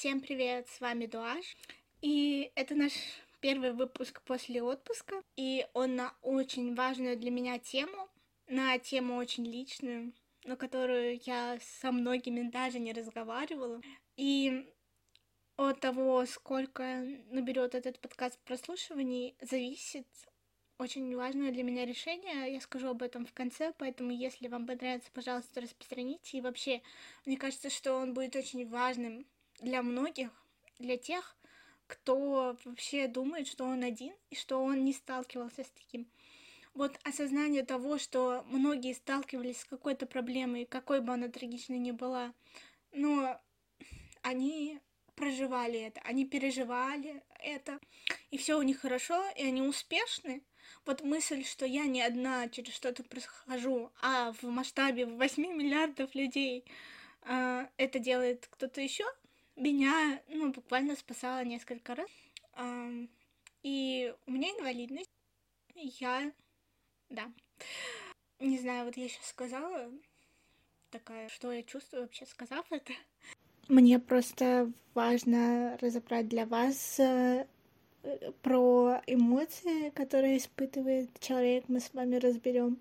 Всем привет, с вами Дуаш. И это наш первый выпуск после отпуска. И он на очень важную для меня тему, на тему очень личную, на которую я со многими даже не разговаривала. И от того, сколько наберет этот подкаст прослушиваний, зависит очень важное для меня решение. Я скажу об этом в конце, поэтому если вам понравится, пожалуйста, распространите. И вообще, мне кажется, что он будет очень важным для многих, для тех, кто вообще думает, что он один и что он не сталкивался с таким. Вот осознание того, что многие сталкивались с какой-то проблемой, какой бы она трагичной ни была, но они проживали это, они переживали это, и все у них хорошо, и они успешны. Вот мысль, что я не одна через что-то прохожу, а в масштабе 8 миллиардов людей э, это делает кто-то еще, меня ну, буквально спасала несколько раз. Э, и у меня инвалидность. Я, да. Не знаю, вот я сейчас сказала такая, что я чувствую вообще, сказав это. Мне просто важно разобрать для вас э, про эмоции, которые испытывает человек, мы с вами разберем,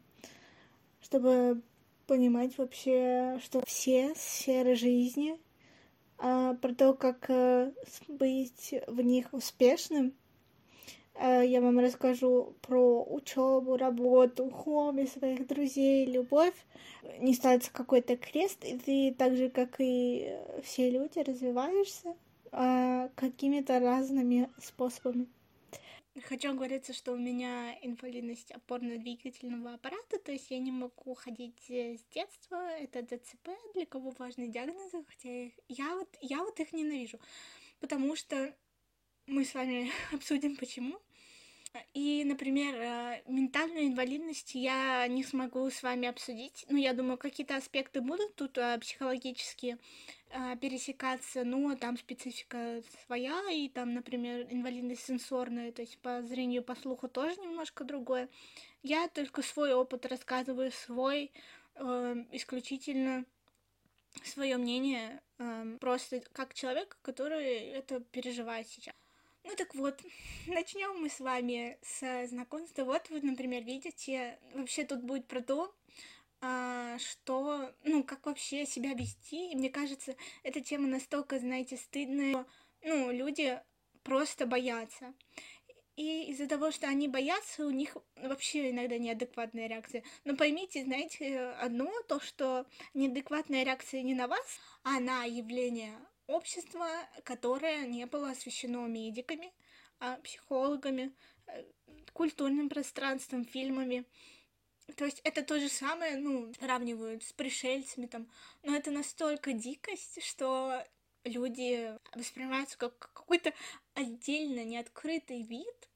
чтобы понимать вообще, что все сферы жизни, про то, как э, быть в них успешным, Э, я вам расскажу про учебу, работу, хобби своих друзей, любовь. Не ставится какой-то крест, и ты так же, как и все люди, развиваешься а, какими-то разными способами. Хочу говориться, что у меня инвалидность опорно-двигательного аппарата, то есть я не могу ходить с детства, это ДЦП, для кого важны диагнозы, хотя я вот, я вот их ненавижу, потому что мы с вами обсудим почему. И, например, э, ментальную инвалидность я не смогу с вами обсудить. Ну, я думаю, какие-то аспекты будут тут э, психологические э, пересекаться, но там специфика своя, и там, например, инвалидность сенсорная, то есть по зрению, по слуху тоже немножко другое. Я только свой опыт рассказываю, свой, исключительно свое мнение, просто как человек, который это переживает сейчас. Ну так вот, начнем мы с вами с знакомства. Вот вы, например, видите, вообще тут будет про то, а, что, ну, как вообще себя вести. И мне кажется, эта тема настолько, знаете, стыдная, ну, люди просто боятся. И из-за того, что они боятся, у них вообще иногда неадекватная реакция. Но поймите, знаете, одно, то, что неадекватная реакция не на вас, а на явление общество, которое не было освещено медиками, а психологами, э, культурным пространством, фильмами. То есть это то же самое, ну, сравнивают с пришельцами там, но это настолько дикость, что люди воспринимаются как какой-то отдельно неоткрытый вид,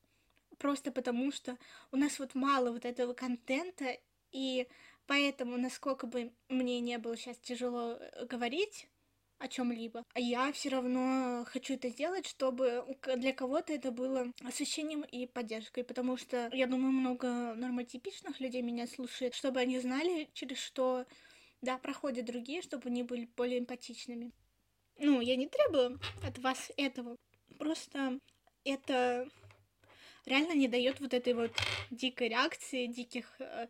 просто потому что у нас вот мало вот этого контента, и поэтому, насколько бы мне не было сейчас тяжело э, говорить, о чем-либо. А я все равно хочу это сделать, чтобы для кого-то это было освещением и поддержкой, потому что я думаю, много нормотипичных людей меня слушает, чтобы они знали, через что, да, проходят другие, чтобы они были более эмпатичными. Ну, я не требую от вас этого, просто это реально не дает вот этой вот дикой реакции, диких э,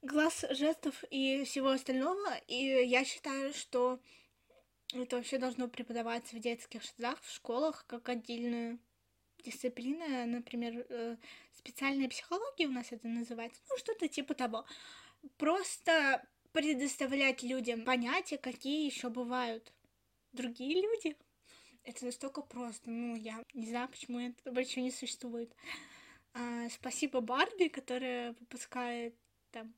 глаз, жестов и всего остального. И я считаю, что это вообще должно преподаваться в детских садах, в школах, как отдельная дисциплина, например, э, специальная психология у нас это называется, ну что-то типа того. Просто предоставлять людям понятия, какие еще бывают другие люди. Это настолько просто. Ну, я не знаю, почему это больше не существует. А, спасибо Барби, которая выпускает там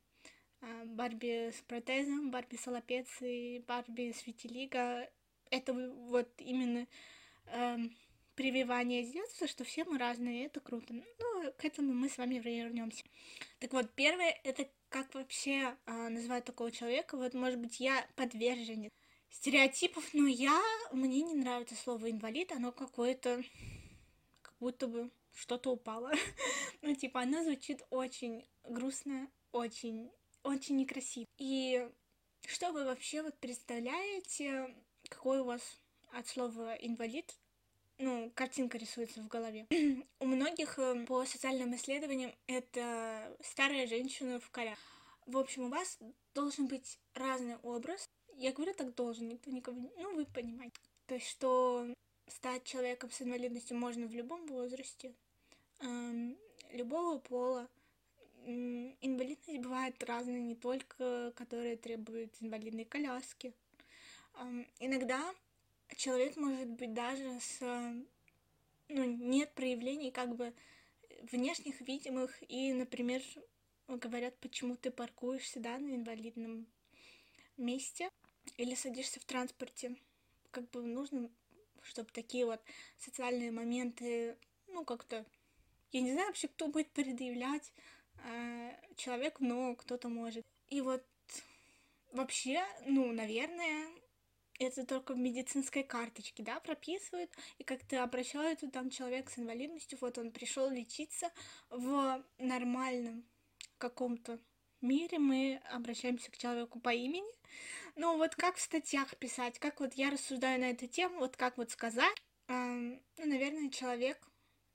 Барби с протезом, Барби с и Барби с Витилиго. Это вот именно эм, прививание с детства, что все мы разные, и это круто. Ну, к этому мы с вами вернемся. Так вот, первое, это как вообще э, называют такого человека. Вот, может быть, я подверженец стереотипов, но я, мне не нравится слово инвалид, оно какое-то, как будто бы что-то упало. ну, типа, оно звучит очень грустно, очень очень некрасив. И что вы вообще вот представляете, какой у вас от слова инвалид, ну, картинка рисуется в голове. У многих э, по социальным исследованиям это старая женщина в коля. В общем, у вас должен быть разный образ. Я говорю так должен, никто никого не... Ну, вы понимаете. То есть, что стать человеком с инвалидностью можно в любом возрасте, эм, любого пола. Инвалидность бывает разная, не только которые требуют инвалидной коляски. Иногда человек может быть даже с... Ну, нет проявлений как бы внешних, видимых, и, например, говорят, почему ты паркуешься, да, на инвалидном месте или садишься в транспорте. Как бы нужно, чтобы такие вот социальные моменты, ну, как-то, я не знаю вообще, кто будет предъявлять человек, но кто-то может. И вот вообще, ну, наверное, это только в медицинской карточке, да, прописывают, и как-то обращаются там человек с инвалидностью, вот он пришел лечиться в нормальном каком-то мире, мы обращаемся к человеку по имени. Ну вот как в статьях писать, как вот я рассуждаю на эту тему, вот как вот сказать, эм, ну, наверное, человек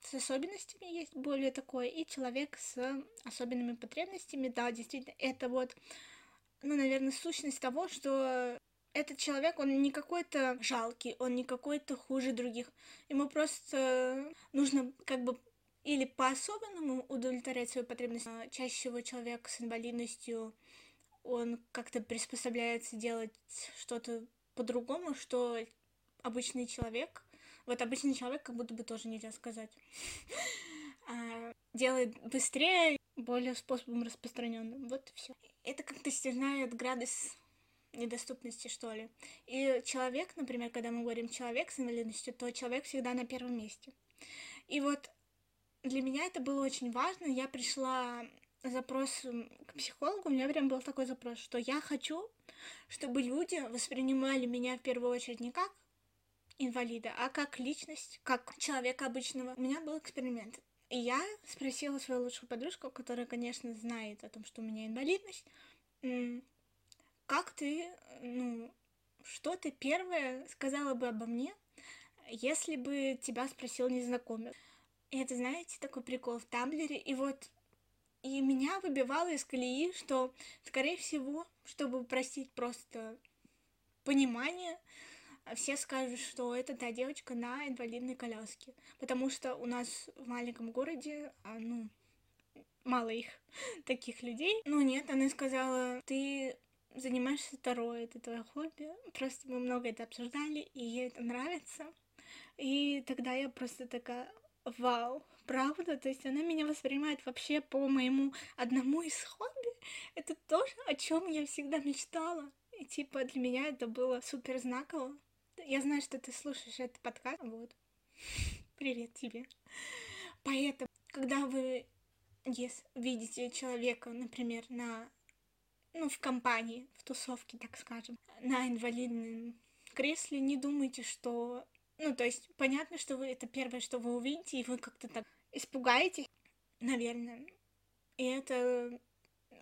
с особенностями есть более такой, и человек с особенными потребностями, да, действительно, это вот, ну, наверное, сущность того, что этот человек, он не какой-то жалкий, он не какой-то хуже других. Ему просто нужно как бы или по-особенному удовлетворять свою потребность. А чаще всего человек с инвалидностью, он как-то приспособляется делать что-то по-другому, что обычный человек, вот обычный человек как будто бы тоже нельзя сказать, а, делает быстрее, более способом распространенным. Вот все. Это как-то снижает градус недоступности, что ли. И человек, например, когда мы говорим человек с инвалидностью, то человек всегда на первом месте. И вот для меня это было очень важно. Я пришла запрос к психологу, у меня прям был такой запрос, что я хочу, чтобы люди воспринимали меня в первую очередь не как инвалида, а как личность, как человека обычного. У меня был эксперимент. И я спросила свою лучшую подружку, которая, конечно, знает о том, что у меня инвалидность, как ты, ну, что ты первое сказала бы обо мне, если бы тебя спросил незнакомец? И это, знаете, такой прикол в Тамблере. И вот и меня выбивало из колеи, что, скорее всего, чтобы простить просто понимание, все скажут, что это та девочка на инвалидной коляске. Потому что у нас в маленьком городе, а, ну, мало их, таких людей. Ну нет, она сказала, ты занимаешься второе, это твое хобби. Просто мы много это обсуждали, и ей это нравится. И тогда я просто такая, вау, правда? То есть она меня воспринимает вообще по моему одному из хобби. Это тоже, о чем я всегда мечтала. И типа для меня это было супер знаково. Я знаю, что ты слушаешь этот подкаст. Вот. Привет тебе. Поэтому, когда вы yes, видите человека, например, на ну, в компании, в тусовке, так скажем, на инвалидном кресле, не думайте, что... Ну, то есть, понятно, что вы это первое, что вы увидите, и вы как-то так испугаетесь, наверное. И это,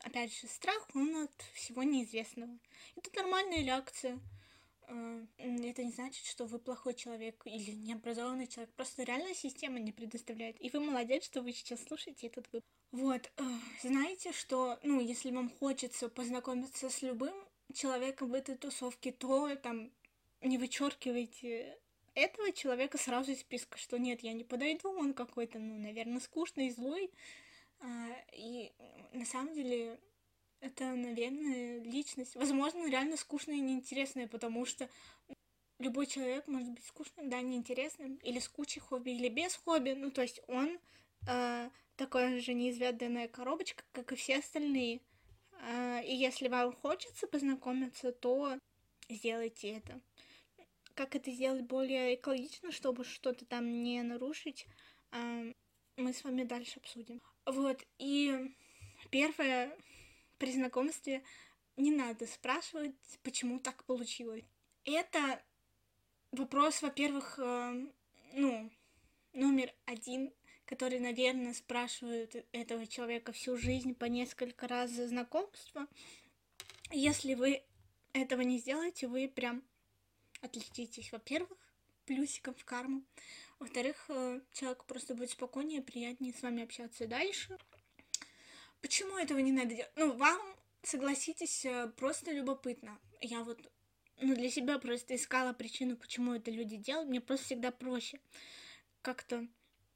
опять же, страх, он от всего неизвестного. Это нормальная реакция. А, это не значит, что вы плохой человек или необразованный человек. Просто реальная система не предоставляет. И вы молодец, что вы сейчас слушаете этот выпуск. Вот, знаете, что, ну, если вам хочется познакомиться с любым человеком в этой тусовке, то там не вычеркивайте этого человека сразу из списка, что нет, я не подойду, он какой-то, ну, наверное, скучный, злой. А, и на самом деле это, наверное, личность. Возможно, реально скучная и неинтересная, потому что любой человек может быть скучным, да, неинтересным, или с кучей хобби, или без хобби. Ну, то есть он э, такая же неизведанная коробочка, как и все остальные. Э, и если вам хочется познакомиться, то сделайте это. Как это сделать более экологично, чтобы что-то там не нарушить, э, мы с вами дальше обсудим. Вот, и первое, при знакомстве не надо спрашивать, почему так получилось. Это вопрос, во-первых, э, ну, номер один, который, наверное, спрашивают этого человека всю жизнь по несколько раз за знакомство. Если вы этого не сделаете, вы прям отличитесь. Во-первых, плюсиком в карму. Во-вторых, э, человек просто будет спокойнее, приятнее с вами общаться дальше. Почему этого не надо делать? Ну, вам, согласитесь, э, просто любопытно. Я вот ну, для себя просто искала причину, почему это люди делают. Мне просто всегда проще как-то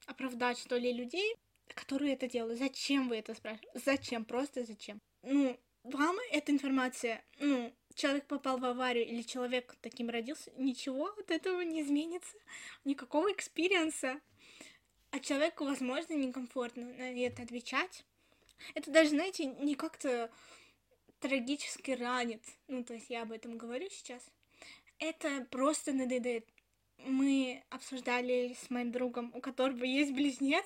оправдать, что ли, людей, которые это делают. Зачем вы это спрашиваете? Зачем? Просто зачем? Ну, вам эта информация, ну, человек попал в аварию или человек таким родился, ничего от этого не изменится, никакого experience а. А человеку, возможно, некомфортно на это отвечать. Это даже, знаете, не как-то трагически ранит. Ну, то есть я об этом говорю сейчас. Это просто надоедает. Мы обсуждали с моим другом, у которого есть близнец.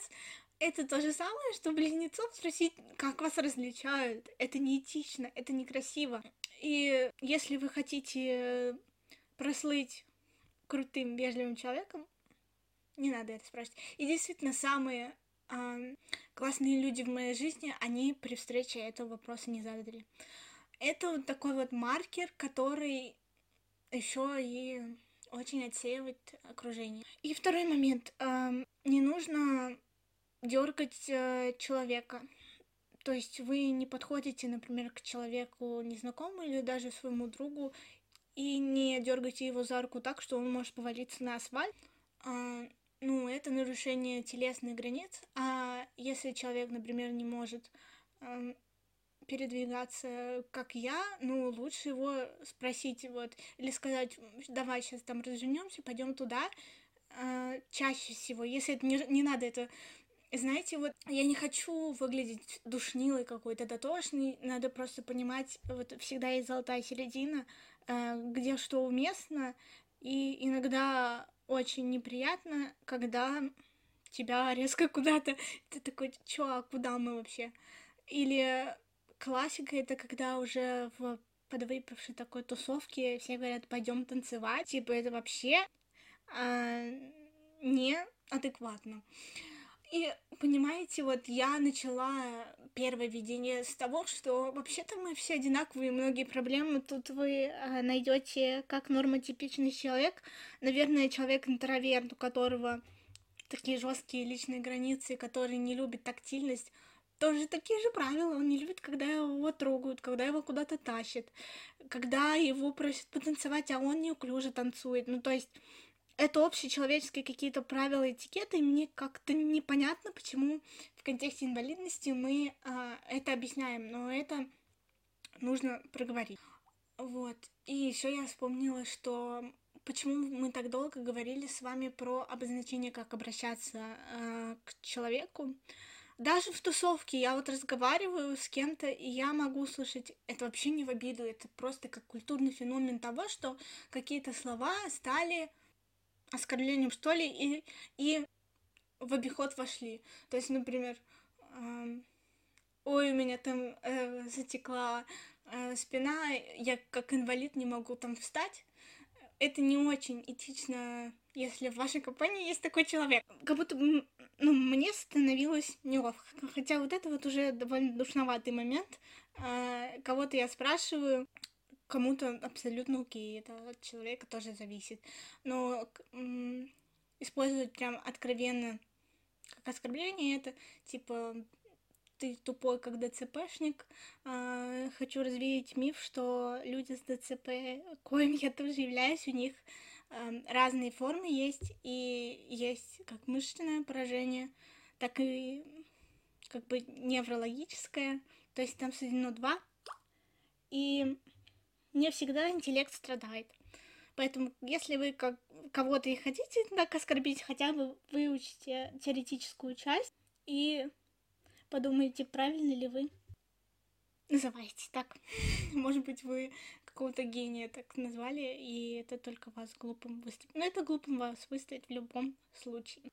Это то же самое, что близнецов спросить, как вас различают. Это неэтично, это некрасиво. И если вы хотите прослыть крутым, вежливым человеком, не надо это спрашивать. И действительно, самые э, классные люди в моей жизни, они при встрече этого вопроса не задали. Это вот такой вот маркер, который еще и очень отсеивает окружение. И второй момент. Э, не нужно дергать э, человека. То есть вы не подходите, например, к человеку незнакомому или даже своему другу и не дергаете его за руку так, что он может повалиться на асфальт. Ну, это нарушение телесных границ. А если человек, например, не может а, передвигаться, как я, ну, лучше его спросить, вот, или сказать, давай сейчас там развернемся, пойдем туда. А, чаще всего, если это не, не надо это знаете, вот я не хочу выглядеть душнилой какой-то, дотошной, надо просто понимать, вот всегда есть золотая середина, э, где что уместно, и иногда очень неприятно, когда тебя резко куда-то, ты такой, чё, а куда мы вообще? Или классика это когда уже в подвыпившей такой тусовке все говорят, пойдем танцевать, типа это вообще а, неадекватно. И понимаете, вот я начала первое видение с того, что вообще-то мы все одинаковые, многие проблемы тут вы э, найдете как нормотипичный человек, наверное, человек интроверт, у которого такие жесткие личные границы, который не любит тактильность, тоже такие же правила. Он не любит, когда его трогают, когда его куда-то тащат, когда его просят потанцевать, а он неуклюже танцует. Ну, то есть это общечеловеческие какие-то правила этикета, и мне как-то непонятно, почему в контексте инвалидности мы а, это объясняем, но это нужно проговорить. Вот. И еще я вспомнила, что почему мы так долго говорили с вами про обозначение, как обращаться э, к человеку. Даже в тусовке я вот разговариваю с кем-то, и я могу слышать, это вообще не в обиду, это просто как культурный феномен того, что какие-то слова стали оскорблением, что ли, и, и в обиход вошли. То есть, например, э, ой, у меня там э, затекла э, спина, я как инвалид не могу там встать. Это не очень этично, если в вашей компании есть такой человек. Как будто, ну, мне становилось неловко. Хотя вот это вот уже довольно душноватый момент. Э, кого-то я спрашиваю, кому-то абсолютно окей, это от человека тоже зависит. Но использовать прям откровенно как оскорбление это типа ты тупой как ДЦПшник. А, хочу развеять миф, что люди с ДЦП, коим я тоже являюсь, у них а, разные формы есть, и есть как мышечное поражение, так и как бы неврологическое, то есть там соединено два. И не всегда интеллект страдает. Поэтому, если вы как кого-то и хотите так оскорбить, хотя бы выучите теоретическую часть и подумайте, правильно ли вы называете так. Может быть, вы какого-то гения так назвали, и это только вас глупым выставит. Но это глупым вас выставит в любом случае.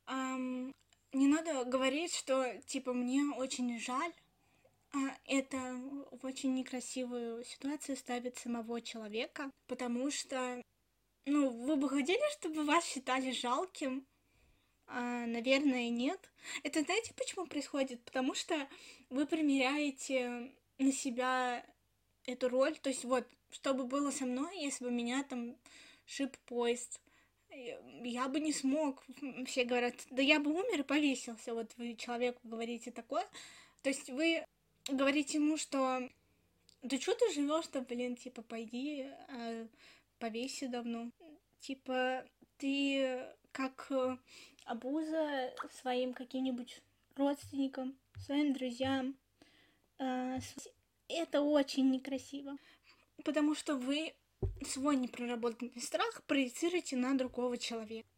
Не надо говорить, что, типа, мне очень жаль, это в очень некрасивую ситуацию ставит самого человека, потому что, ну, вы бы хотели, чтобы вас считали жалким? А, наверное, нет. Это знаете, почему происходит? Потому что вы примеряете на себя эту роль. То есть вот, что бы было со мной, если бы меня там шип поезд, я бы не смог. Все говорят, да я бы умер и повесился. Вот вы человеку говорите такое. То есть вы говорите ему, что да что ты живешь-то, блин, типа, пойди, э, повесься давно. Типа, ты как обуза своим каким-нибудь родственникам, своим друзьям. Э, это очень некрасиво, потому что вы свой непроработанный страх проецируете на другого человека.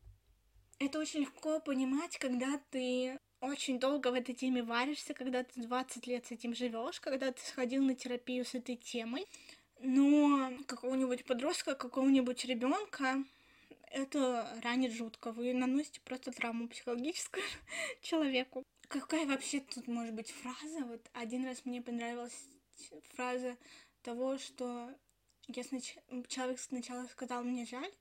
Это очень легко понимать, когда ты очень долго в этой теме варишься, когда ты 20 лет с этим живешь, когда ты сходил на терапию с этой темой. Но какого-нибудь подростка, какого-нибудь ребенка это ранит жутко. Вы наносите просто травму психологическую человеку. Какая вообще тут может быть фраза? Вот один раз мне понравилась фраза того, что я снач... человек сначала сказал мне жаль,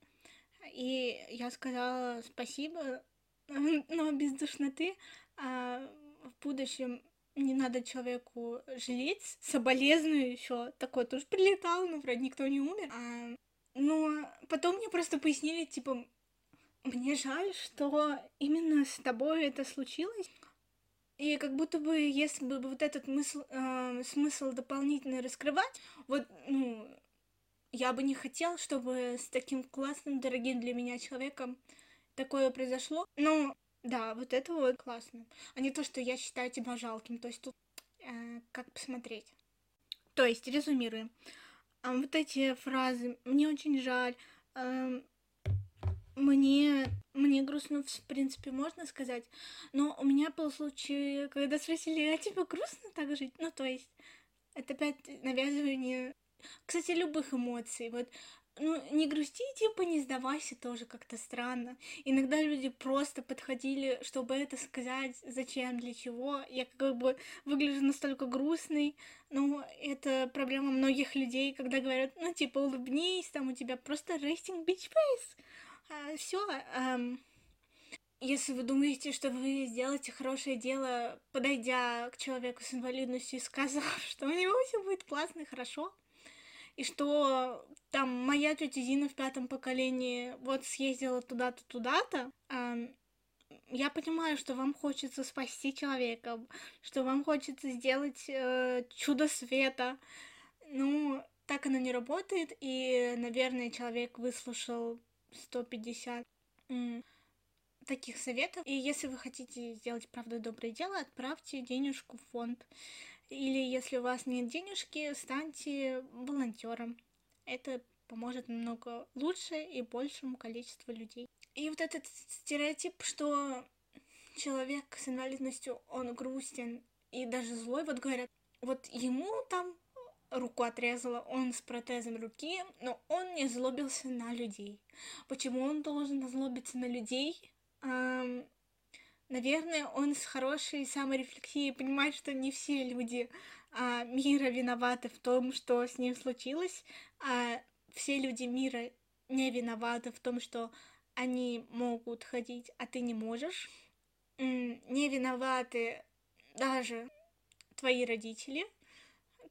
и я сказала спасибо, но без душноты, а в будущем не надо человеку жалеть, соболезную еще, такое тоже прилетало, но вроде никто не умер. А, но потом мне просто пояснили, типа, мне жаль, что именно с тобой это случилось. И как будто бы, если бы вот этот смысл, э, смысл дополнительно раскрывать, вот, ну, я бы не хотел, чтобы с таким классным, дорогим для меня человеком такое произошло. Но да, вот это вот классно. А не то, что я считаю тебя жалким. То есть тут э, как посмотреть. То есть, резюмируем. А вот эти фразы «мне очень жаль», э, мне, мне грустно, в принципе, можно сказать, но у меня был случай, когда спросили, а тебе грустно так жить? Ну, то есть, это опять навязывание кстати, любых эмоций. Вот ну, не грусти, типа, не сдавайся тоже как-то странно. Иногда люди просто подходили, чтобы это сказать, зачем, для чего. Я как бы выгляжу настолько грустной. Ну, это проблема многих людей, когда говорят, ну, типа, улыбнись, там у тебя просто resting beach face. Все. Если вы думаете, что вы сделаете хорошее дело, подойдя к человеку с инвалидностью и сказав, что у него все будет классно и хорошо, и что там моя тетя Зина в пятом поколении вот съездила туда-то, туда-то, я понимаю, что вам хочется спасти человека, что вам хочется сделать э, чудо света. Ну, так оно не работает, и, наверное, человек выслушал 150 м, таких советов. И если вы хотите сделать, правда, доброе дело, отправьте денежку в фонд. Или если у вас нет денежки, станьте волонтером. Это поможет намного лучше и большему количеству людей. И вот этот стереотип, что человек с инвалидностью, он грустен и даже злой, вот говорят, вот ему там руку отрезала, он с протезом руки, но он не злобился на людей. Почему он должен злобиться на людей? Эм, Наверное, он с хорошей саморефлексией понимает, что не все люди а, мира виноваты в том, что с ним случилось, а все люди мира не виноваты в том, что они могут ходить, а ты не можешь. Не виноваты даже твои родители,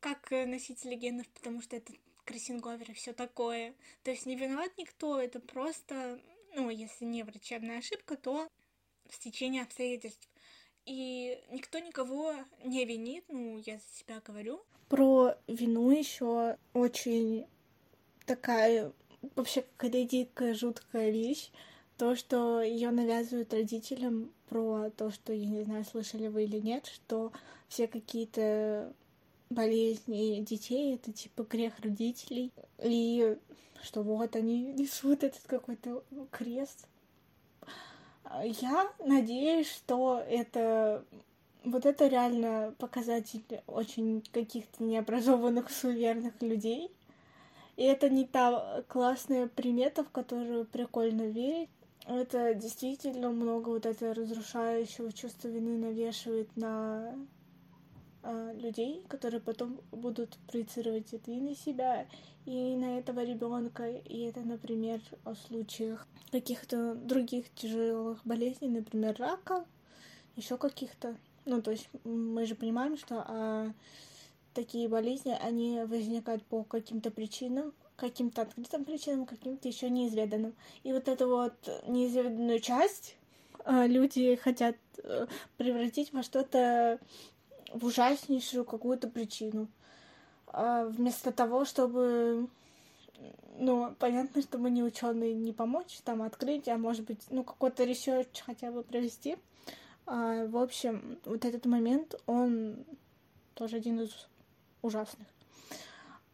как носители генов, потому что это кроссинговер и все такое. То есть не виноват никто, это просто, ну, если не врачебная ошибка, то стечение обстоятельств. И никто никого не винит, ну, я за себя говорю. Про вину еще очень такая вообще какая-то дикая, жуткая вещь. То, что ее навязывают родителям про то, что, я не знаю, слышали вы или нет, что все какие-то болезни детей это типа грех родителей. И что вот они несут этот какой-то крест я надеюсь, что это вот это реально показатель очень каких-то необразованных, суверенных людей. И это не та классная примета, в которую прикольно верить. Это действительно много вот этого разрушающего чувства вины навешивает на людей, которые потом будут проецировать это и на себя, и на этого ребенка. И это, например, о случаях каких-то других тяжелых болезней, например, рака, еще каких-то. Ну, то есть мы же понимаем, что а, такие болезни, они возникают по каким-то причинам, каким-то открытым причинам, каким-то еще неизведанным. И вот эту вот неизведанную часть э, люди хотят э, превратить во что-то в ужаснейшую какую-то причину. А вместо того, чтобы ну, понятно, что мы не ученые, не помочь там открыть, а может быть, ну, какой-то research хотя бы провести. А, в общем, вот этот момент, он тоже один из ужасных.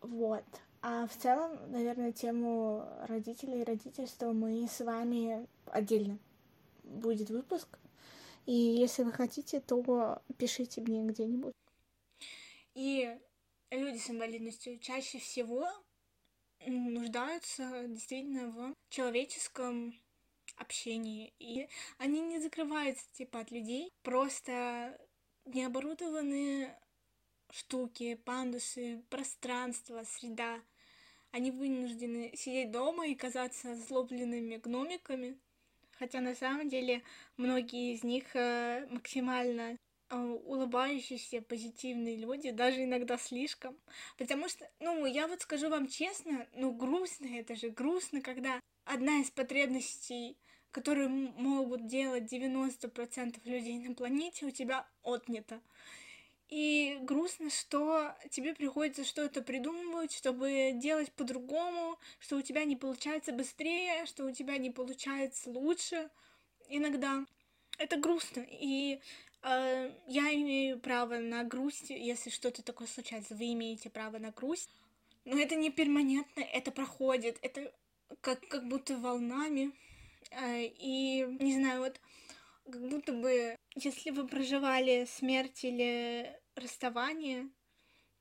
Вот. А в целом, наверное, тему родителей и родительства мы с вами отдельно будет выпуск. И если вы хотите, то пишите мне где-нибудь. И люди с инвалидностью чаще всего нуждаются действительно в человеческом общении. И они не закрываются, типа, от людей. Просто необорудованные штуки, пандусы, пространство, среда. Они вынуждены сидеть дома и казаться злобленными гномиками. Хотя на самом деле многие из них э, максимально э, улыбающиеся, позитивные люди, даже иногда слишком. Потому что, ну, я вот скажу вам честно, ну, грустно это же, грустно, когда одна из потребностей, которые могут делать 90% людей на планете, у тебя отнята. И грустно, что тебе приходится что-то придумывать, чтобы делать по-другому, что у тебя не получается быстрее, что у тебя не получается лучше иногда. Это грустно. И э, я имею право на грусть, если что-то такое случается. Вы имеете право на грусть. Но это не перманентно, это проходит. Это как, как будто волнами. Э, и не знаю, вот как будто бы, если вы проживали смерть или расставание,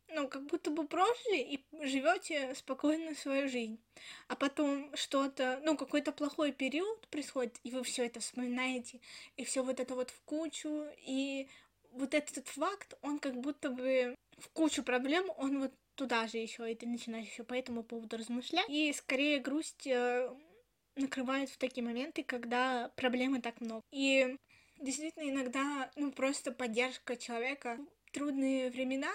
ну, как будто бы прожили и живете спокойно свою жизнь. А потом что-то, ну, какой-то плохой период происходит, и вы все это вспоминаете, и все вот это вот в кучу, и вот этот факт, он как будто бы в кучу проблем, он вот туда же еще, и ты начинаешь еще по этому поводу размышлять. И скорее грусть э, накрывает в такие моменты, когда проблемы так много. И действительно иногда, ну, просто поддержка человека трудные времена,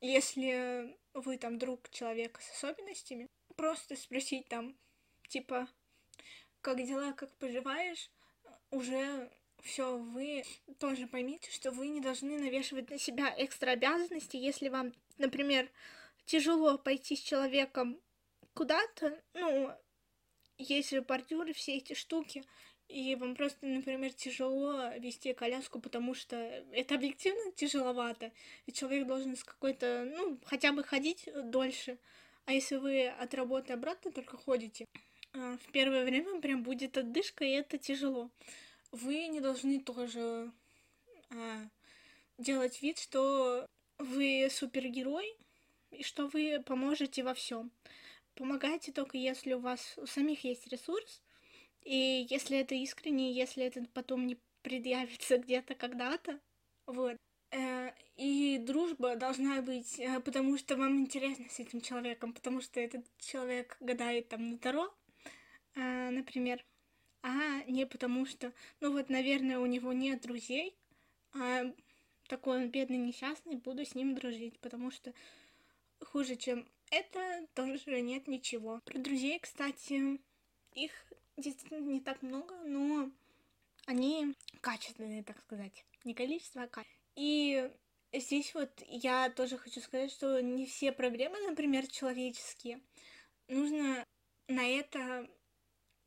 если вы там друг человека с особенностями, просто спросить там, типа, как дела, как поживаешь, уже все, вы тоже поймите, что вы не должны навешивать на себя экстра обязанности, если вам, например, тяжело пойти с человеком куда-то, ну, есть же бордюры, все эти штуки, и вам просто, например, тяжело вести коляску, потому что это объективно тяжеловато, и человек должен с какой-то, ну, хотя бы ходить дольше, а если вы от работы обратно только ходите, а, в первое время прям будет отдышка, и это тяжело. Вы не должны тоже а, делать вид, что вы супергерой, и что вы поможете во всем. Помогайте только если у вас у самих есть ресурс, и если это искренне, если это потом не предъявится где-то когда-то, вот. Э, и дружба должна быть, э, потому что вам интересно с этим человеком, потому что этот человек гадает там на Таро, э, например, а не потому что, ну вот, наверное, у него нет друзей, а такой он бедный, несчастный, буду с ним дружить, потому что хуже, чем это, тоже нет ничего. Про друзей, кстати, их действительно не так много, но они качественные, так сказать. Не количество, а качество. И здесь вот я тоже хочу сказать, что не все проблемы, например, человеческие, нужно на это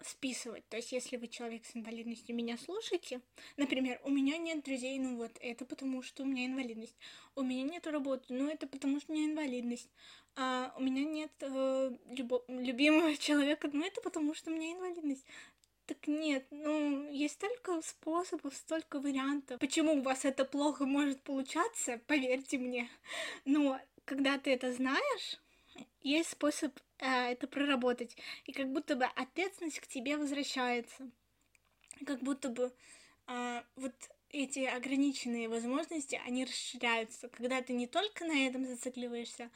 списывать. То есть, если вы человек с инвалидностью меня слушаете, например, у меня нет друзей, ну вот, это потому что у меня инвалидность. У меня нет работы, ну это потому что у меня инвалидность. А у меня нет э, любо- любимого человека, ну это потому что у меня инвалидность. Так нет, ну, есть столько способов, столько вариантов. Почему у вас это плохо может получаться, поверьте мне. Но когда ты это знаешь, есть способ э, это проработать. И как будто бы ответственность к тебе возвращается. Как будто бы э, вот эти ограниченные возможности, они расширяются, когда ты не только на этом зацикливаешься,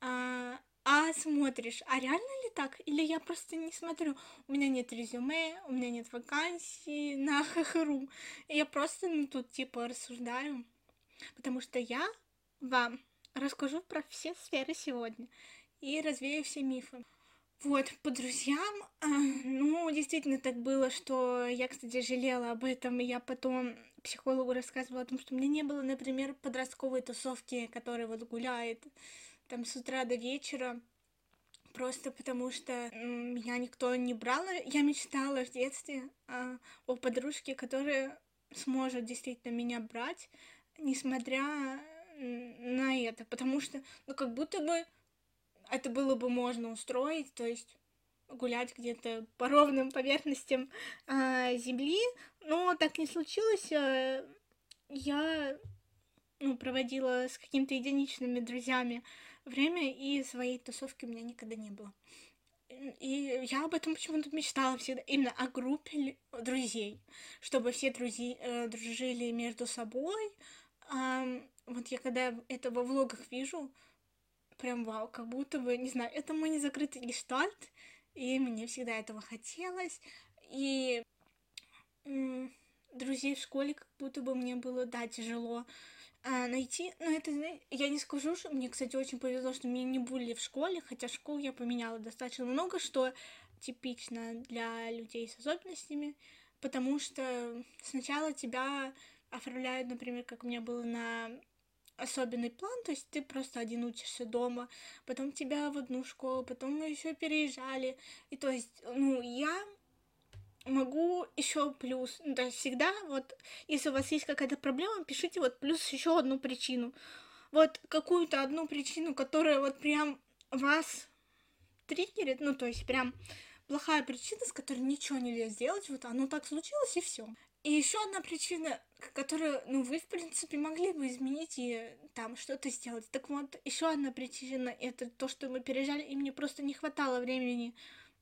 а, а смотришь, а реально ли так? Или я просто не смотрю, у меня нет резюме, у меня нет вакансии на ХХРУ, я просто, ну, тут, типа, рассуждаю, потому что я вам расскажу про все сферы сегодня и развею все мифы. Вот, по друзьям, а, ну, действительно так было, что я, кстати, жалела об этом, и я потом психологу рассказывала о том, что у меня не было, например, подростковой тусовки, которая вот гуляет там с утра до вечера, просто потому что меня никто не брал. Я мечтала в детстве а, о подружке, которая сможет действительно меня брать, несмотря на это, потому что, ну, как будто бы это было бы можно устроить, то есть гулять где-то по ровным поверхностям э, земли, но так не случилось. Э, я ну, проводила с какими-то единичными друзьями время, и своей тусовки у меня никогда не было. И я об этом почему-то мечтала всегда, именно о группе друзей, чтобы все друзья э, дружили между собой. Э, вот я когда это во влогах вижу, прям вау, как будто бы, не знаю, это мой незакрытый гештальт, и мне всегда этого хотелось, и друзей в школе как будто бы мне было, да, тяжело а, найти, но это, я не скажу, что мне, кстати, очень повезло, что меня не булили в школе, хотя школу я поменяла достаточно много, что типично для людей с особенностями, потому что сначала тебя оформляют, например, как у меня было на особенный план, то есть ты просто один учишься дома, потом тебя в одну школу, потом мы еще переезжали, и то есть, ну, я могу еще плюс, ну, то есть всегда вот, если у вас есть какая-то проблема, пишите вот плюс еще одну причину, вот какую-то одну причину, которая вот прям вас триггерит, ну, то есть прям плохая причина, с которой ничего нельзя сделать, вот оно так случилось и все. И еще одна причина, которую, ну, вы, в принципе, могли бы изменить и там что-то сделать. Так вот, еще одна причина это то, что мы переезжали, и мне просто не хватало времени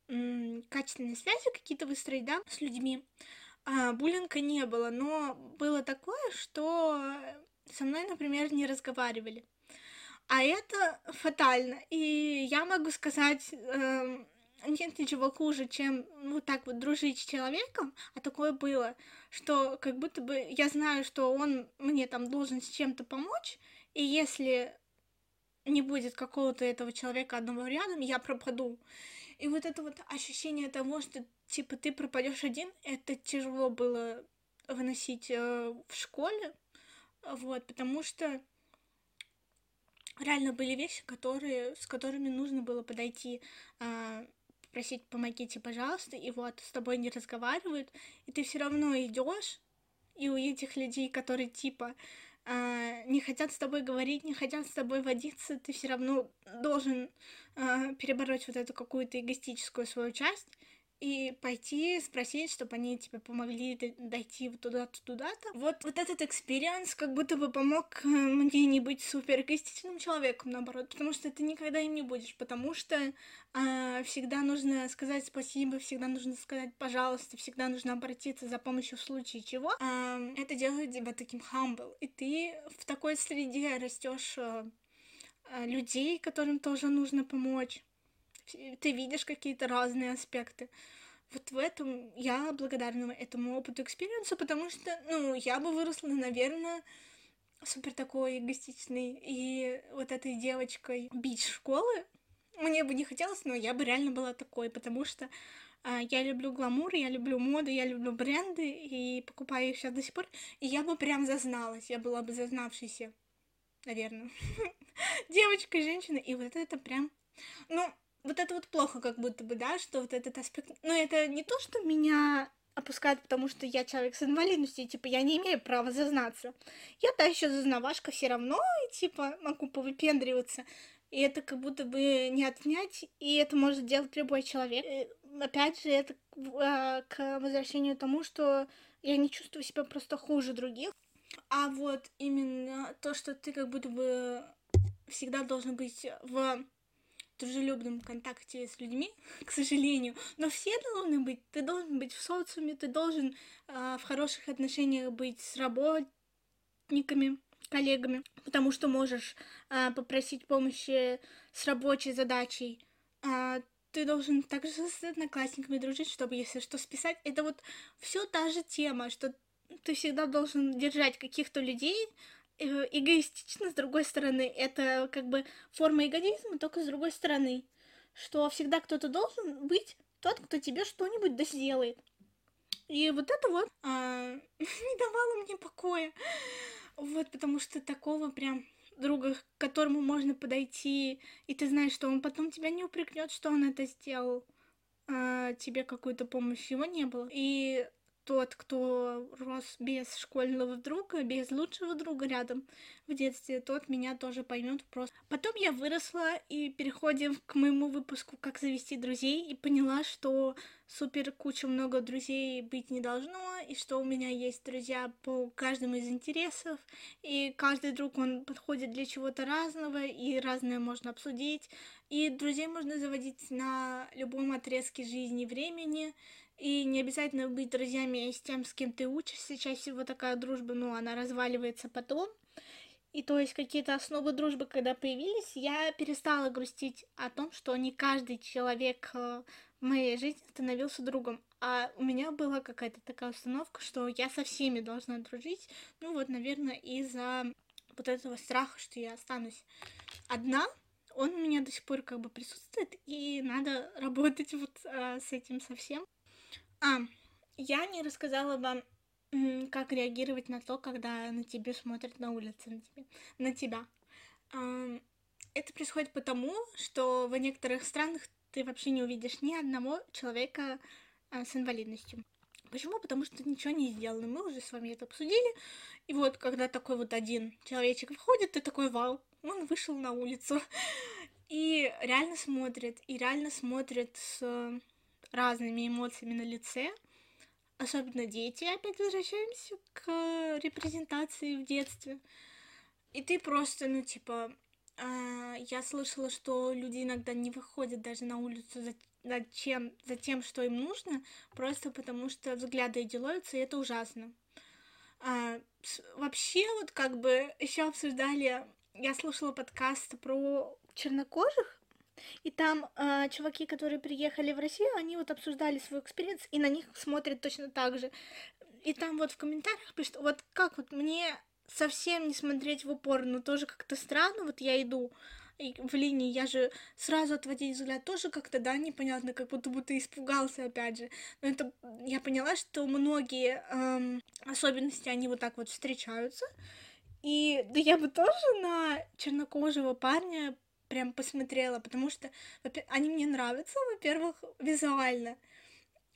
м- качественные связи какие-то выстроить, да, с людьми. А, буллинга не было, но было такое, что со мной, например, не разговаривали. А это фатально. И я могу сказать, э, нет ничего хуже, чем вот так вот дружить с человеком, а такое было, что как будто бы я знаю, что он мне там должен с чем-то помочь, и если не будет какого-то этого человека одного рядом, я пропаду. И вот это вот ощущение того, что типа ты пропадешь один, это тяжело было выносить э, в школе, вот, потому что реально были вещи, которые, с которыми нужно было подойти э, просить помогите, пожалуйста, и вот с тобой не разговаривают, и ты все равно идешь, и у этих людей, которые типа э, не хотят с тобой говорить, не хотят с тобой водиться, ты все равно должен э, перебороть вот эту какую-то эгоистическую свою часть и пойти спросить, чтобы они тебе помогли дойти туда-то, туда-то. Вот, вот этот experience как будто бы помог э, мне не быть супер эгоистичным человеком, наоборот, потому что ты никогда им не будешь, потому что а, всегда нужно сказать спасибо, всегда нужно сказать пожалуйста, всегда нужно обратиться за помощью в случае чего. А, это делает тебя таким humble, и ты в такой среде растешь а, людей, которым тоже нужно помочь ты видишь какие-то разные аспекты. Вот в этом я благодарна этому опыту experience у, потому что, ну, я бы выросла, наверное, супер такой эгоистичной и вот этой девочкой bitch школы. Мне бы не хотелось, но я бы реально была такой, потому что а, я люблю гламур, я люблю моду, я люблю бренды и покупаю их сейчас до сих пор. И я бы прям зазналась, я была бы зазнавшейся, наверное, девочкой, женщиной. И вот это прям, ну, вот это вот плохо как будто бы, да, что вот этот аспект... Но это не то, что меня опускает, потому что я человек с инвалидностью, и, типа, я не имею права зазнаться. Я та еще зазнавашка все равно, и, типа, могу повыпендриваться. И это как будто бы не отнять, и это может делать любой человек. И, опять же, это а, к возвращению тому, что я не чувствую себя просто хуже других. А вот именно то, что ты как будто бы всегда должен быть в дружелюбном контакте с людьми, к сожалению, но все должны быть. Ты должен быть в социуме, ты должен э, в хороших отношениях быть с работниками, коллегами, потому что можешь э, попросить помощи с рабочей задачей. Э, ты должен также с одноклассниками дружить, чтобы, если что, списать. Это вот все та же тема, что ты всегда должен держать каких-то людей, эгоистично, с другой стороны, это как бы форма эгоизма, только с другой стороны, что всегда кто-то должен быть тот, кто тебе что-нибудь сделает. И вот это вот а, не давало мне покоя. Вот, потому что такого прям друга, к которому можно подойти, и ты знаешь, что он потом тебя не упрекнет, что он это сделал, а тебе какую-то помощь его не было. И тот, кто рос без школьного друга, без лучшего друга рядом в детстве, тот меня тоже поймет просто. Потом я выросла и переходим к моему выпуску «Как завести друзей» и поняла, что супер куча много друзей быть не должно, и что у меня есть друзья по каждому из интересов, и каждый друг, он подходит для чего-то разного, и разное можно обсудить, и друзей можно заводить на любом отрезке жизни времени, и не обязательно быть друзьями с тем, с кем ты учишься. Чаще всего такая дружба, ну, она разваливается потом. И то есть какие-то основы дружбы, когда появились, я перестала грустить о том, что не каждый человек э, в моей жизни становился другом. А у меня была какая-то такая установка, что я со всеми должна дружить. Ну вот, наверное, из-за вот этого страха, что я останусь одна. Он у меня до сих пор как бы присутствует, и надо работать вот а, с этим совсем. А, я не рассказала вам, как реагировать на то, когда на тебя смотрят на улице, на, тебе, на тебя. Это происходит потому, что в некоторых странах ты вообще не увидишь ни одного человека а, с инвалидностью. Почему? Потому что ничего не сделано. Мы уже с вами это обсудили. И вот, когда такой вот один человечек входит, ты такой, вау, он вышел на улицу. И реально смотрит, и реально смотрит с разными эмоциями на лице, особенно дети, опять возвращаемся к репрезентации в детстве. И ты просто, ну, типа, э, я слышала, что люди иногда не выходят даже на улицу за, за, чем, за тем, что им нужно, просто потому что взгляды делаются, и это ужасно. А, вообще, вот как бы еще обсуждали, я слушала подкаст про чернокожих, и там э, чуваки, которые приехали в Россию, они вот обсуждали свой experience, и на них смотрят точно так же. И там вот в комментариях пишут, вот как вот мне совсем не смотреть в упор, но тоже как-то странно, вот я иду в линии, я же сразу отводить взгляд тоже как-то, да, непонятно, как будто ты испугался, опять же. Но это я поняла, что многие эм, особенности, они вот так вот встречаются. И да я бы тоже на чернокожего парня прям посмотрела, потому что они мне нравятся, во-первых, визуально.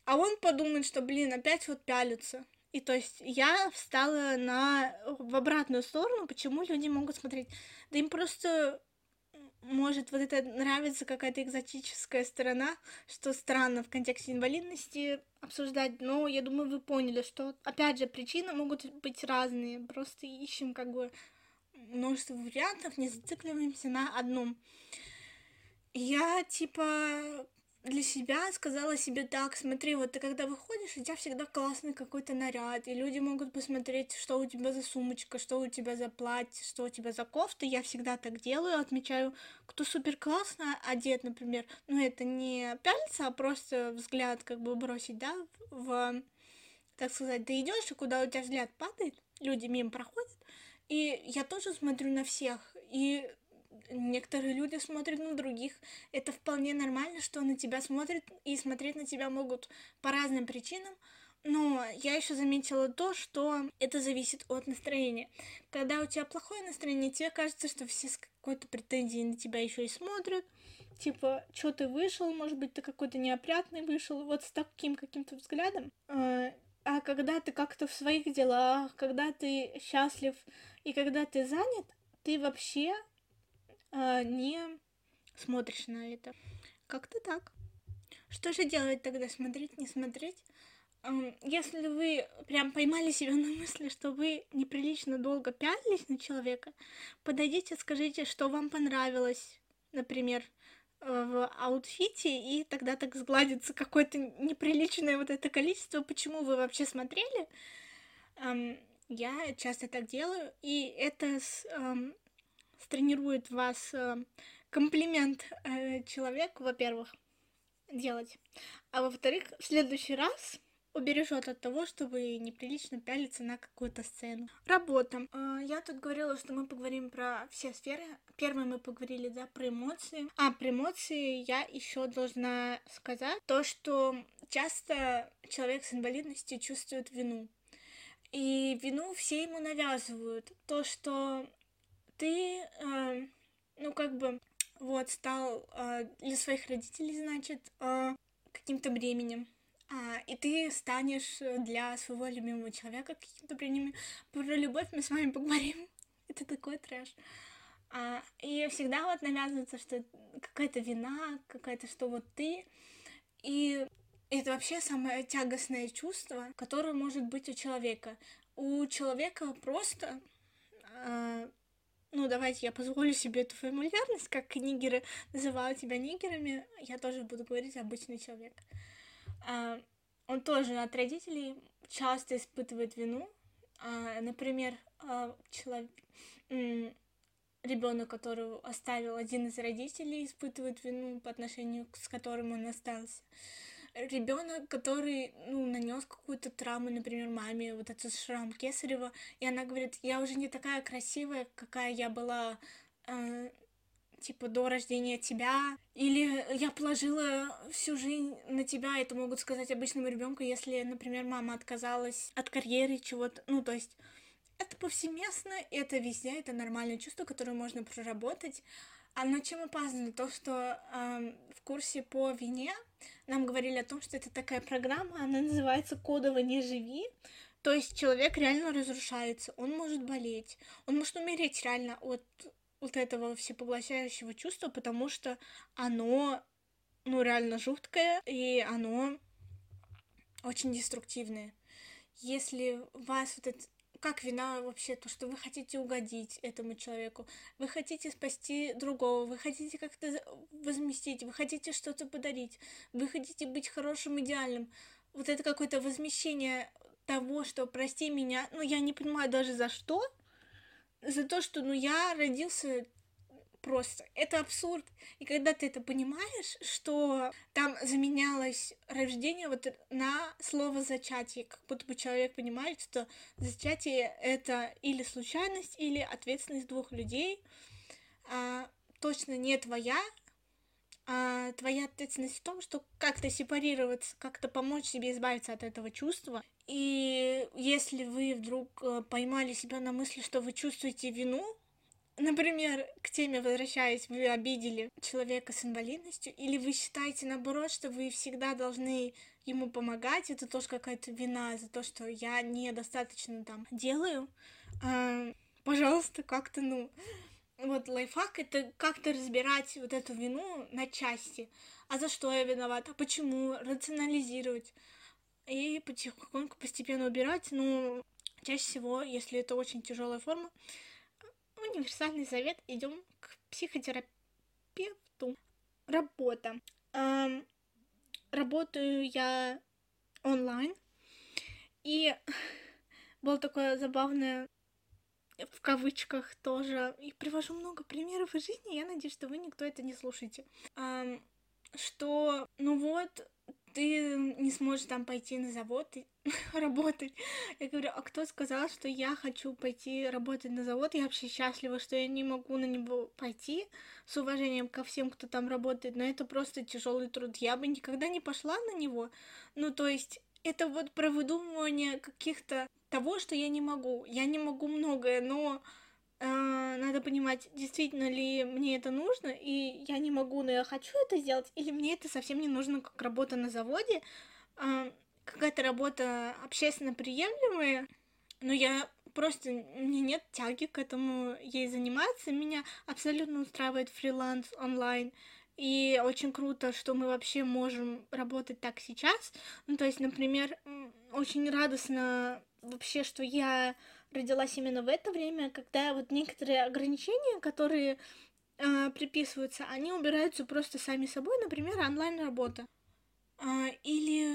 А он подумает, что, блин, опять вот пялятся. И то есть я встала на в обратную сторону, почему люди могут смотреть. Да им просто может вот это нравится какая-то экзотическая сторона, что странно в контексте инвалидности обсуждать, но я думаю, вы поняли, что, опять же, причины могут быть разные, просто ищем как бы множество вариантов, не зацикливаемся на одном. Я, типа, для себя сказала себе так, смотри, вот ты когда выходишь, у тебя всегда классный какой-то наряд, и люди могут посмотреть, что у тебя за сумочка, что у тебя за платье, что у тебя за кофта. Я всегда так делаю, отмечаю, кто супер классно одет, например. Ну, это не пяльца, а просто взгляд как бы бросить, да, в, так сказать, ты идешь, и куда у тебя взгляд падает, люди мимо проходят, и я тоже смотрю на всех, и некоторые люди смотрят на других. Это вполне нормально, что на тебя смотрят, и смотреть на тебя могут по разным причинам. Но я еще заметила то, что это зависит от настроения. Когда у тебя плохое настроение, тебе кажется, что все с какой-то претензией на тебя еще и смотрят. Типа, что ты вышел, может быть, ты какой-то неопрятный вышел, вот с таким каким-то взглядом. А, а когда ты как-то в своих делах, когда ты счастлив, и когда ты занят, ты вообще э, не смотришь на это. Как-то так. Что же делать тогда? Смотреть, не смотреть? Если вы прям поймали себя на мысли, что вы неприлично долго пялились на человека, подойдите, скажите, что вам понравилось, например, в аутфите, и тогда так сгладится какое-то неприличное вот это количество, почему вы вообще смотрели. Эм, я часто так делаю, и это с, эм, стренирует вас э, комплимент э, человеку, во-первых, делать. А во-вторых, в следующий раз убережет от того, чтобы неприлично пялиться на какую-то сцену. Работа. А, я тут говорила, что мы поговорим про все сферы. Первым мы поговорили, да, про эмоции. А, про эмоции я еще должна сказать то, что часто человек с инвалидностью чувствует вину. И вину все ему навязывают. То, что ты, э, ну, как бы, вот, стал э, для своих родителей, значит, э, каким-то бременем и ты станешь э, для своего любимого человека каким-то бременем. Про любовь мы с вами поговорим. Это такой трэш. А, и всегда вот навязывается, что какая-то вина, какая-то, что вот ты. И это вообще самое тягостное чувство, которое может быть у человека. У человека просто а, ну, давайте я позволю себе эту фамильярность, как нигеры называют тебя нигерами, я тоже буду говорить обычный человек. А, он тоже от родителей часто испытывает вину. А, например, а, человек, ребенок, которого оставил один из родителей, испытывает вину по отношению с которым он остался. Ребенок, который ну, нанес какую-то травму, например, маме, вот этот шрам Кесарева, и она говорит, я уже не такая красивая, какая я была типа до рождения тебя, или я положила всю жизнь на тебя, это могут сказать обычному ребенку, если, например, мама отказалась от карьеры чего-то, ну, то есть это повсеместно, это везде, это нормальное чувство, которое можно проработать. А но чем опасно то, что э, в курсе по вине нам говорили о том, что это такая программа, она называется «Кодово не живи», то есть человек реально разрушается, он может болеть, он может умереть реально от вот этого всепоглощающего чувства, потому что оно, ну, реально жуткое, и оно очень деструктивное. Если вас вот это как вина вообще то, что вы хотите угодить этому человеку, вы хотите спасти другого, вы хотите как-то возместить, вы хотите что-то подарить, вы хотите быть хорошим, идеальным. Вот это какое-то возмещение того, что прости меня, ну я не понимаю даже за что, за то, что, ну, я родился просто. Это абсурд. И когда ты это понимаешь, что там заменялось рождение вот на слово зачатие, как будто бы человек понимает, что зачатие это или случайность, или ответственность двух людей, а, точно не твоя, а твоя ответственность в том, что как-то сепарироваться, как-то помочь себе избавиться от этого чувства. И если вы вдруг э, поймали себя на мысли, что вы чувствуете вину, например, к теме возвращаясь, вы обидели человека с инвалидностью, или вы считаете наоборот, что вы всегда должны ему помогать, это тоже какая-то вина за то, что я недостаточно там делаю, э, пожалуйста, как-то, ну, вот лайфхак это как-то разбирать вот эту вину на части. А за что я виновата? Почему? Рационализировать. И потихоньку постепенно убирать. Ну, чаще всего, если это очень тяжелая форма, универсальный совет, идем к психотерапевту. Работа. Эм, работаю я онлайн. И было такое забавное в кавычках тоже. И привожу много примеров из жизни, я надеюсь, что вы никто это не слушаете. Что, ну вот, ты не сможешь там пойти на завод и работать. Я говорю, а кто сказал, что я хочу пойти работать на завод? Я вообще счастлива, что я не могу на него пойти с уважением ко всем, кто там работает, но это просто тяжелый труд. Я бы никогда не пошла на него. Ну, то есть, это вот про выдумывание каких-то того, что я не могу. Я не могу многое, но э, надо понимать, действительно ли мне это нужно, и я не могу, но я хочу это сделать, или мне это совсем не нужно, как работа на заводе, э, какая-то работа общественно приемлемая, но я просто, мне нет тяги к этому ей заниматься, меня абсолютно устраивает фриланс онлайн, и очень круто, что мы вообще можем работать так сейчас. Ну, то есть, например, очень радостно вообще, что я родилась именно в это время, когда вот некоторые ограничения, которые э, приписываются, они убираются просто сами собой, например, онлайн-работа. Э, или,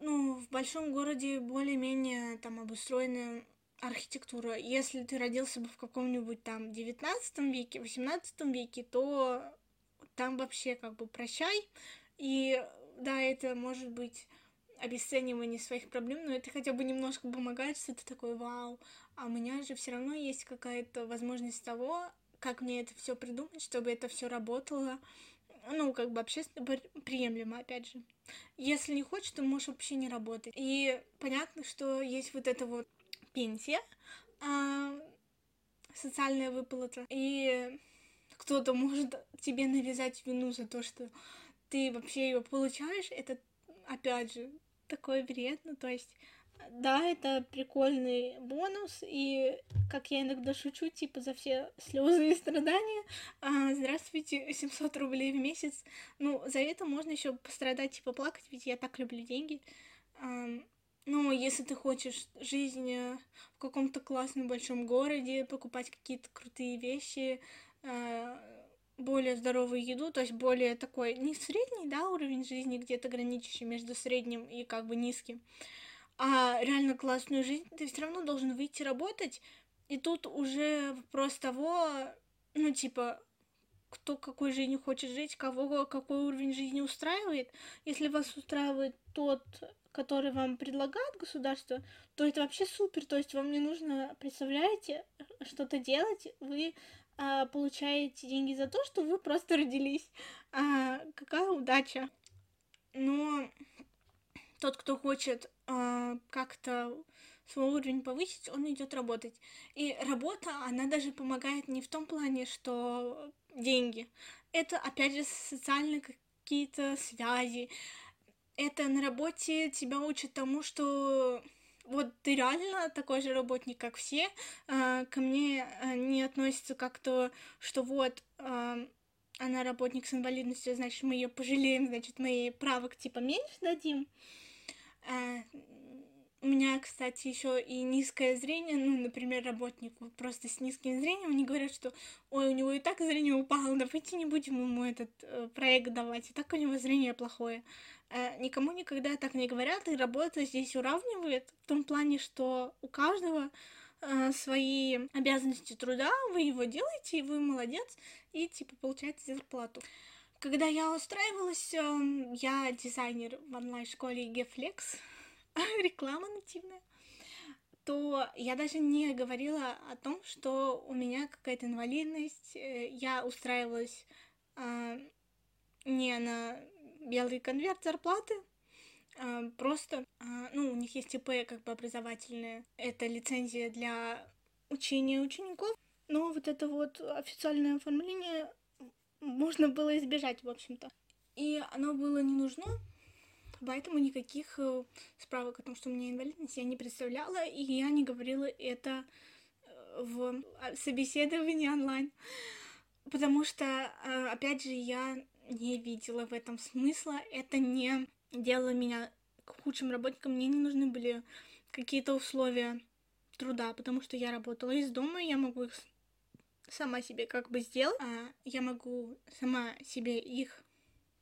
ну, в большом городе более-менее там обустроенная архитектура. Если ты родился бы в каком-нибудь там 19 веке, 18 веке, то там вообще как бы прощай. И да, это может быть обесценивание своих проблем, но это хотя бы немножко помогает, что ты такой, вау, а у меня же все равно есть какая-то возможность того, как мне это все придумать, чтобы это все работало, ну, как бы общественно приемлемо, опять же. Если не хочешь, то можешь вообще не работать. И понятно, что есть вот эта вот пенсия, а, социальная выплата, и кто-то может тебе навязать вину за то, что ты вообще ее получаешь, это опять же такой бред, ну то есть да, это прикольный бонус, и как я иногда шучу, типа, за все слезы и страдания, а, здравствуйте, 700 рублей в месяц, ну, за это можно еще пострадать, типа, плакать, ведь я так люблю деньги, а, ну, если ты хочешь жизнь э, в каком-то классном большом городе, покупать какие-то крутые вещи, более здоровую еду, то есть более такой, не средний, да, уровень жизни, где-то граничащий между средним и как бы низким, а реально классную жизнь, ты все равно должен выйти работать. И тут уже вопрос того, ну, типа, кто какой жизнью хочет жить, кого какой уровень жизни устраивает. Если вас устраивает тот, который вам предлагает государство, то это вообще супер. То есть вам не нужно, представляете, что-то делать, вы а, получаете деньги за то, что вы просто родились. А, какая удача. Но тот, кто хочет э, как-то свой уровень повысить, он идет работать. И работа, она даже помогает не в том плане, что деньги. Это, опять же, социальные какие-то связи. Это на работе тебя учат тому, что вот ты реально такой же работник, как все. Э, ко мне э, не относится как-то, что вот э, она работник с инвалидностью, значит, мы ее пожалеем, значит, мы ей правок типа меньше дадим. У меня, кстати, еще и низкое зрение, ну, например, работник просто с низким зрением, они говорят, что, ой, у него и так зрение упало, давайте не будем ему этот э, проект давать, и так у него зрение плохое. Э, никому никогда так не говорят, и работа здесь уравнивает в том плане, что у каждого э, свои обязанности труда, вы его делаете, и вы молодец, и, типа, получаете зарплату. Когда я устраивалась, эм, я дизайнер в онлайн-школе Geflex, реклама нативная, то я даже не говорила о том, что у меня какая-то инвалидность. Э, я устраивалась э, не на белый конверт зарплаты, э, просто, э, ну, у них есть ИП как бы образовательная, это лицензия для учения учеников, но вот это вот официальное оформление можно было избежать, в общем-то. И оно было не нужно, поэтому никаких э, справок о том, что у меня инвалидность, я не представляла, и я не говорила это э, в а, собеседовании онлайн. Потому что, э, опять же, я не видела в этом смысла. Это не делало меня худшим работником. Мне не нужны были какие-то условия труда, потому что я работала из дома, я могу их сама себе как бы сделать, а я могу сама себе их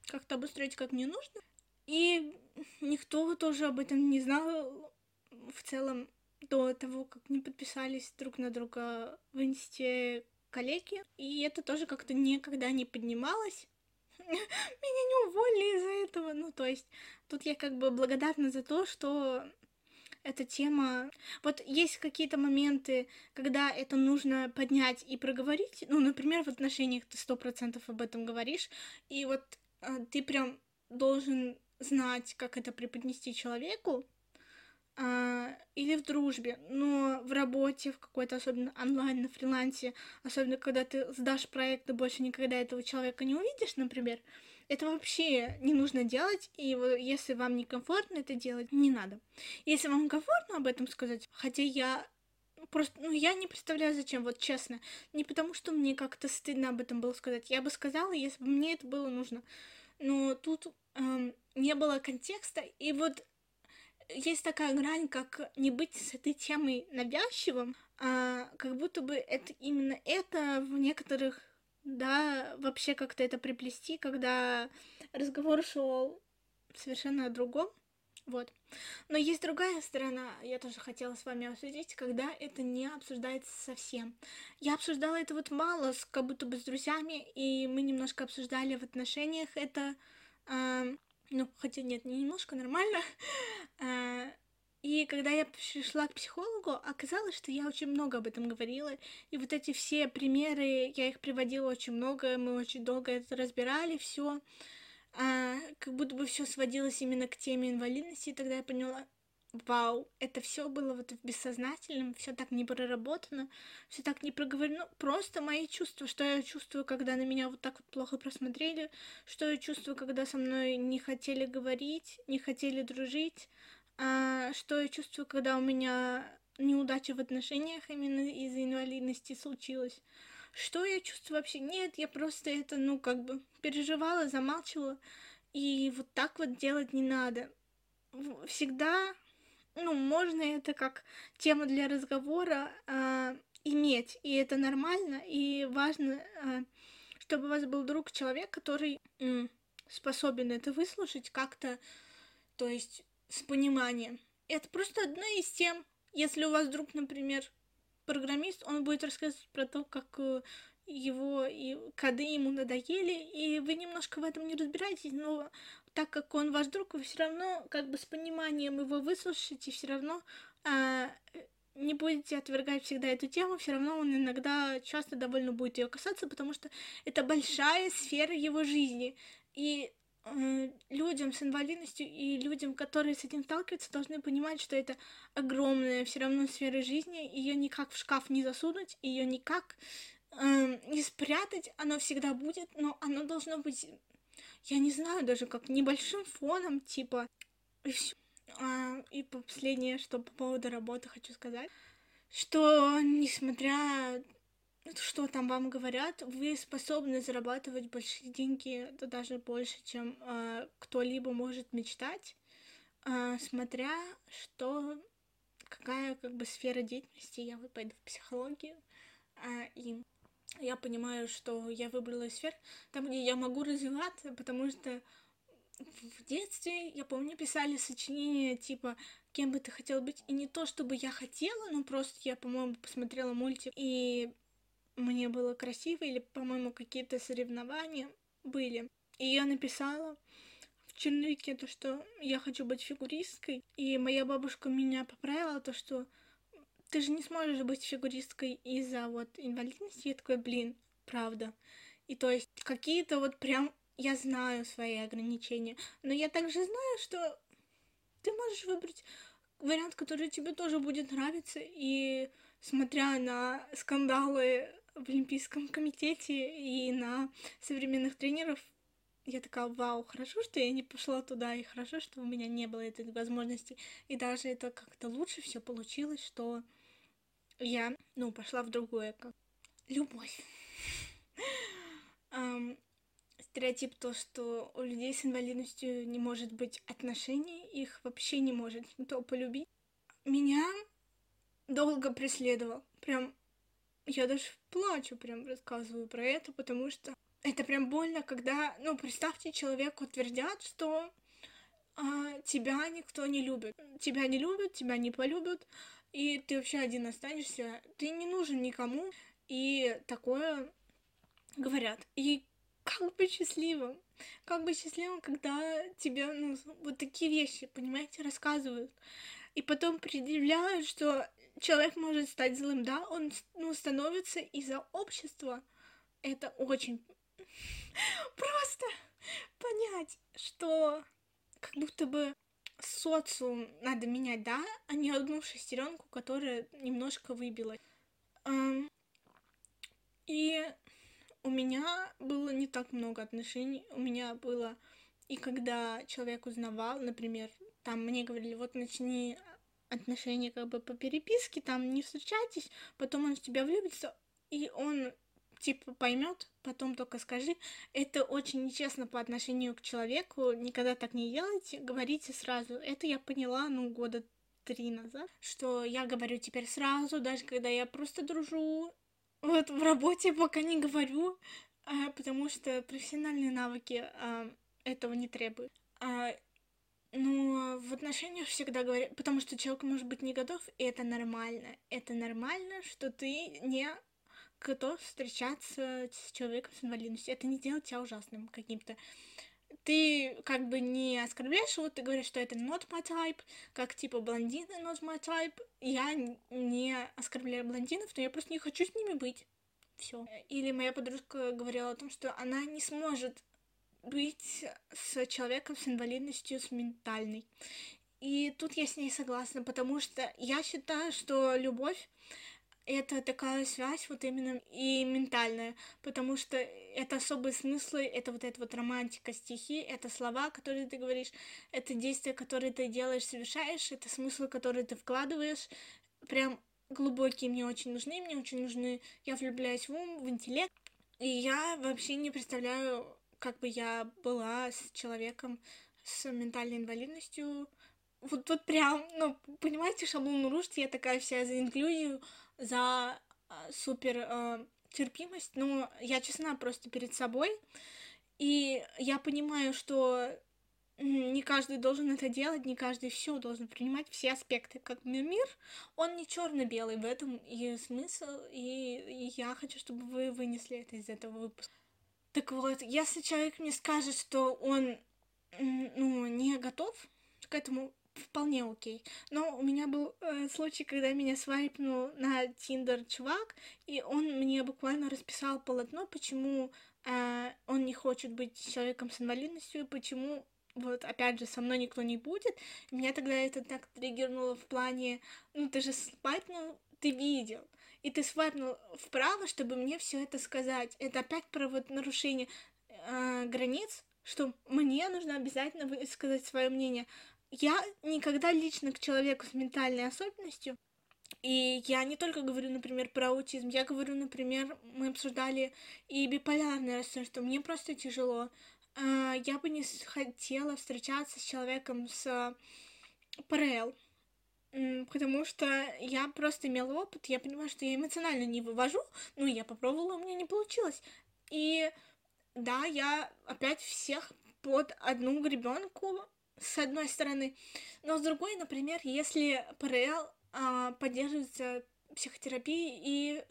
как-то обустроить, как мне нужно. И никто тоже об этом не знал в целом до того, как не подписались друг на друга в инсте коллеги. И это тоже как-то никогда не поднималось. Меня не уволили из-за этого. Ну, то есть, тут я как бы благодарна за то, что эта тема... Вот есть какие-то моменты, когда это нужно поднять и проговорить. Ну, например, в отношениях ты сто процентов об этом говоришь, и вот э, ты прям должен знать, как это преподнести человеку, э, или в дружбе, но в работе, в какой-то особенно онлайн, на фрилансе, особенно когда ты сдашь проект, ты больше никогда этого человека не увидишь, например, это вообще не нужно делать, и если вам некомфортно это делать, не надо. Если вам комфортно об этом сказать, хотя я просто, ну, я не представляю, зачем, вот честно. Не потому, что мне как-то стыдно об этом было сказать. Я бы сказала, если бы мне это было нужно. Но тут эм, не было контекста, и вот есть такая грань, как не быть с этой темой навязчивым, а как будто бы это именно это в некоторых да, вообще как-то это приплести, когда разговор шел совершенно о другом. Вот. Но есть другая сторона, я тоже хотела с вами обсудить, когда это не обсуждается совсем. Я обсуждала это вот мало, с, как будто бы с друзьями, и мы немножко обсуждали в отношениях это. Э, Ну, хотя нет, не немножко нормально. А, и когда я пришла к психологу, оказалось, что я очень много об этом говорила. И вот эти все примеры, я их приводила очень много, мы очень долго это разбирали, все. А, как будто бы все сводилось именно к теме инвалидности, и тогда я поняла, вау, это все было вот в бессознательном, все так не проработано, все так не проговорено. Просто мои чувства, что я чувствую, когда на меня вот так вот плохо просмотрели, что я чувствую, когда со мной не хотели говорить, не хотели дружить, а, что я чувствую, когда у меня неудача в отношениях именно из-за инвалидности случилась. Что я чувствую вообще? Нет, я просто это, ну, как бы переживала, замалчивала. И вот так вот делать не надо. Всегда, ну, можно это как тему для разговора э, иметь. И это нормально, и важно, э, чтобы у вас был друг, человек, который э, способен это выслушать как-то, то есть с пониманием. Это просто одна из тем, если у вас друг, например, программист, он будет рассказывать про то, как э, его и коды ему надоели, и вы немножко в этом не разбираетесь, но так как он ваш друг, вы все равно как бы с пониманием его выслушаете, все равно а, не будете отвергать всегда эту тему, все равно он иногда часто довольно будет ее касаться, потому что это большая сфера его жизни. И Э, людям с инвалидностью и людям, которые с этим сталкиваются, должны понимать, что это огромная все равно сфера жизни, ее никак в шкаф не засунуть, ее никак э, не спрятать, оно всегда будет, но оно должно быть, я не знаю, даже как небольшим фоном, типа, и все. А, и последнее, что по поводу работы хочу сказать, что несмотря что там вам говорят, вы способны зарабатывать большие деньги, да даже больше, чем э, кто-либо может мечтать, э, смотря что какая как бы сфера деятельности. Я вот пойду в психологию, э, и я понимаю, что я выбрала сферу там, где я могу развиваться, потому что в детстве, я помню, писали сочинения типа «Кем бы ты хотел быть?» И не то, чтобы я хотела, но просто я, по-моему, посмотрела мультик, и мне было красиво, или, по-моему, какие-то соревнования были. И я написала в черновике то, что я хочу быть фигуристкой, и моя бабушка меня поправила, то, что ты же не сможешь быть фигуристкой из-за вот инвалидности. Я такой, блин, правда. И то есть какие-то вот прям я знаю свои ограничения, но я также знаю, что ты можешь выбрать вариант, который тебе тоже будет нравиться, и смотря на скандалы в Олимпийском комитете и на современных тренеров, я такая, вау, хорошо, что я не пошла туда, и хорошо, что у меня не было этой возможности. И даже это как-то лучше все получилось, что я, ну, пошла в другое, как любовь. um, стереотип то, что у людей с инвалидностью не может быть отношений, их вообще не может никто полюбить. Меня долго преследовал. Прям я даже плачу, прям рассказываю про это, потому что это прям больно, когда, ну, представьте, человеку твердят, что а, тебя никто не любит. Тебя не любят, тебя не полюбят, и ты вообще один останешься. Ты не нужен никому, и такое говорят. И как бы счастливым, как бы счастливым, когда тебе, ну, вот такие вещи, понимаете, рассказывают. И потом предъявляют, что человек может стать злым, да, он ну, становится из-за общества. Это очень просто понять, что как будто бы социум надо менять, да, а не одну шестеренку, которая немножко выбилась. И у меня было не так много отношений. У меня было и когда человек узнавал, например, там мне говорили, вот начни отношения как бы по переписке, там не встречайтесь, потом он в тебя влюбится, и он типа поймет, потом только скажи. Это очень нечестно по отношению к человеку, никогда так не делайте, говорите сразу. Это я поняла, ну, года три назад, что я говорю теперь сразу, даже когда я просто дружу, вот в работе пока не говорю, а, потому что профессиональные навыки а, этого не требуют. Ну, в отношениях всегда говорят, потому что человек может быть не готов, и это нормально. Это нормально, что ты не готов встречаться с человеком с инвалидностью. Это не делает тебя ужасным каким-то. ты как бы не оскорбляешь его, ты говоришь, что это not my type, как типа блондины not my type. Я не оскорбляю блондинов, но я просто не хочу с ними быть. Все. Или моя подружка говорила о том, что она не сможет быть с человеком с инвалидностью, с ментальной. И тут я с ней согласна, потому что я считаю, что любовь это такая связь вот именно и ментальная, потому что это особые смыслы, это вот эта вот романтика стихи, это слова, которые ты говоришь, это действия, которые ты делаешь, совершаешь, это смыслы, которые ты вкладываешь, прям глубокие мне очень нужны, мне очень нужны, я влюбляюсь в ум, в интеллект, и я вообще не представляю, как бы я была с человеком с ментальной инвалидностью, вот, вот прям, ну, понимаете, шаблон рушит, я такая вся за инклюзию, за э, супер э, терпимость, но я честна просто перед собой, и я понимаю, что не каждый должен это делать, не каждый все должен принимать все аспекты. Как мир, он не черно-белый, в этом и смысл, и, и я хочу, чтобы вы вынесли это из этого выпуска. Так вот, если человек мне скажет, что он ну, не готов к этому, вполне окей. Но у меня был э, случай, когда меня свайпнул на Тиндер чувак, и он мне буквально расписал полотно, почему э, он не хочет быть человеком с инвалидностью, почему вот опять же со мной никто не будет. Меня тогда это так триггернуло в плане, ну ты же свайпнул, ты видел. И ты свайпнул вправо, чтобы мне все это сказать. Это опять про вот нарушение э, границ, что мне нужно обязательно высказать свое мнение я никогда лично к человеку с ментальной особенностью, и я не только говорю, например, про аутизм, я говорю, например, мы обсуждали и биполярное расстройство, мне просто тяжело. А, я бы не хотела встречаться с человеком с ПРЛ, потому что я просто имела опыт, я понимаю, что я эмоционально не вывожу, ну, я попробовала, у меня не получилось. И да, я опять всех под одну гребенку с одной стороны. Но с другой, например, если ПРЛ а, поддерживается психотерапией и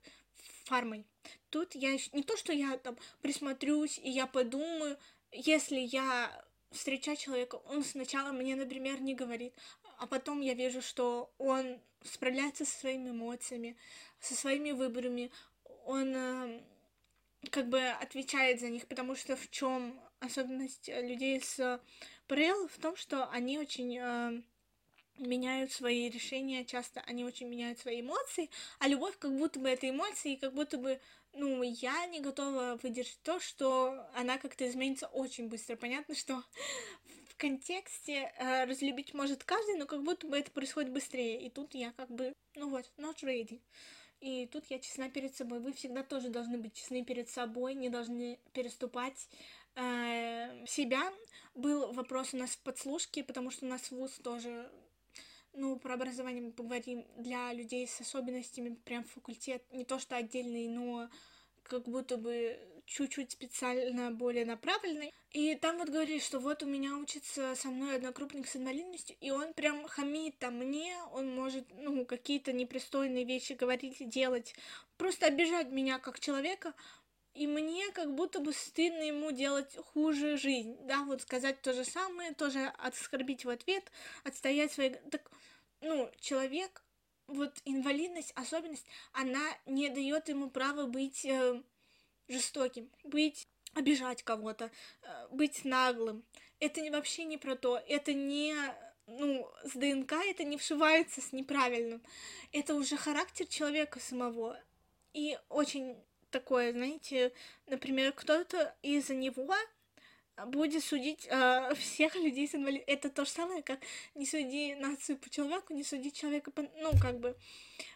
фармой, тут я не то, что я там присмотрюсь и я подумаю, если я встречаю человека, он сначала мне, например, не говорит, а потом я вижу, что он справляется со своими эмоциями, со своими выборами, он э, как бы отвечает за них, потому что в чем особенность людей с ПРЛ в том, что они очень э, меняют свои решения, часто они очень меняют свои эмоции, а любовь как будто бы это эмоции, и как будто бы, ну, я не готова выдержать то, что она как-то изменится очень быстро. Понятно, что контексте э, разлюбить может каждый, но как будто бы это происходит быстрее, и тут я как бы, ну вот, not ready. И тут я честна перед собой. Вы всегда тоже должны быть честны перед собой, не должны переступать э, себя. Был вопрос у нас в подслушке, потому что у нас вуз тоже, ну, про образование мы поговорим для людей с особенностями, прям факультет, не то что отдельный, но как будто бы чуть-чуть специально более направленный. И там вот говорили, что вот у меня учится со мной однокрупник с инвалидностью, и он прям хамит там мне, он может, ну, какие-то непристойные вещи говорить и делать, просто обижать меня как человека, и мне как будто бы стыдно ему делать хуже жизнь, да, вот сказать то же самое, тоже оскорбить в ответ, отстоять свои... Так, ну, человек, вот инвалидность, особенность, она не дает ему права быть э, жестоким, быть обижать кого-то, э, быть наглым. Это не, вообще не про то, это не ну, с ДНК это не вшивается с неправильным. Это уже характер человека самого. И очень такое, знаете, например, кто-то из-за него будет судить э, всех людей с инвалидностью. Это то же самое, как не суди нацию по человеку, не суди человека по... Ну, как бы,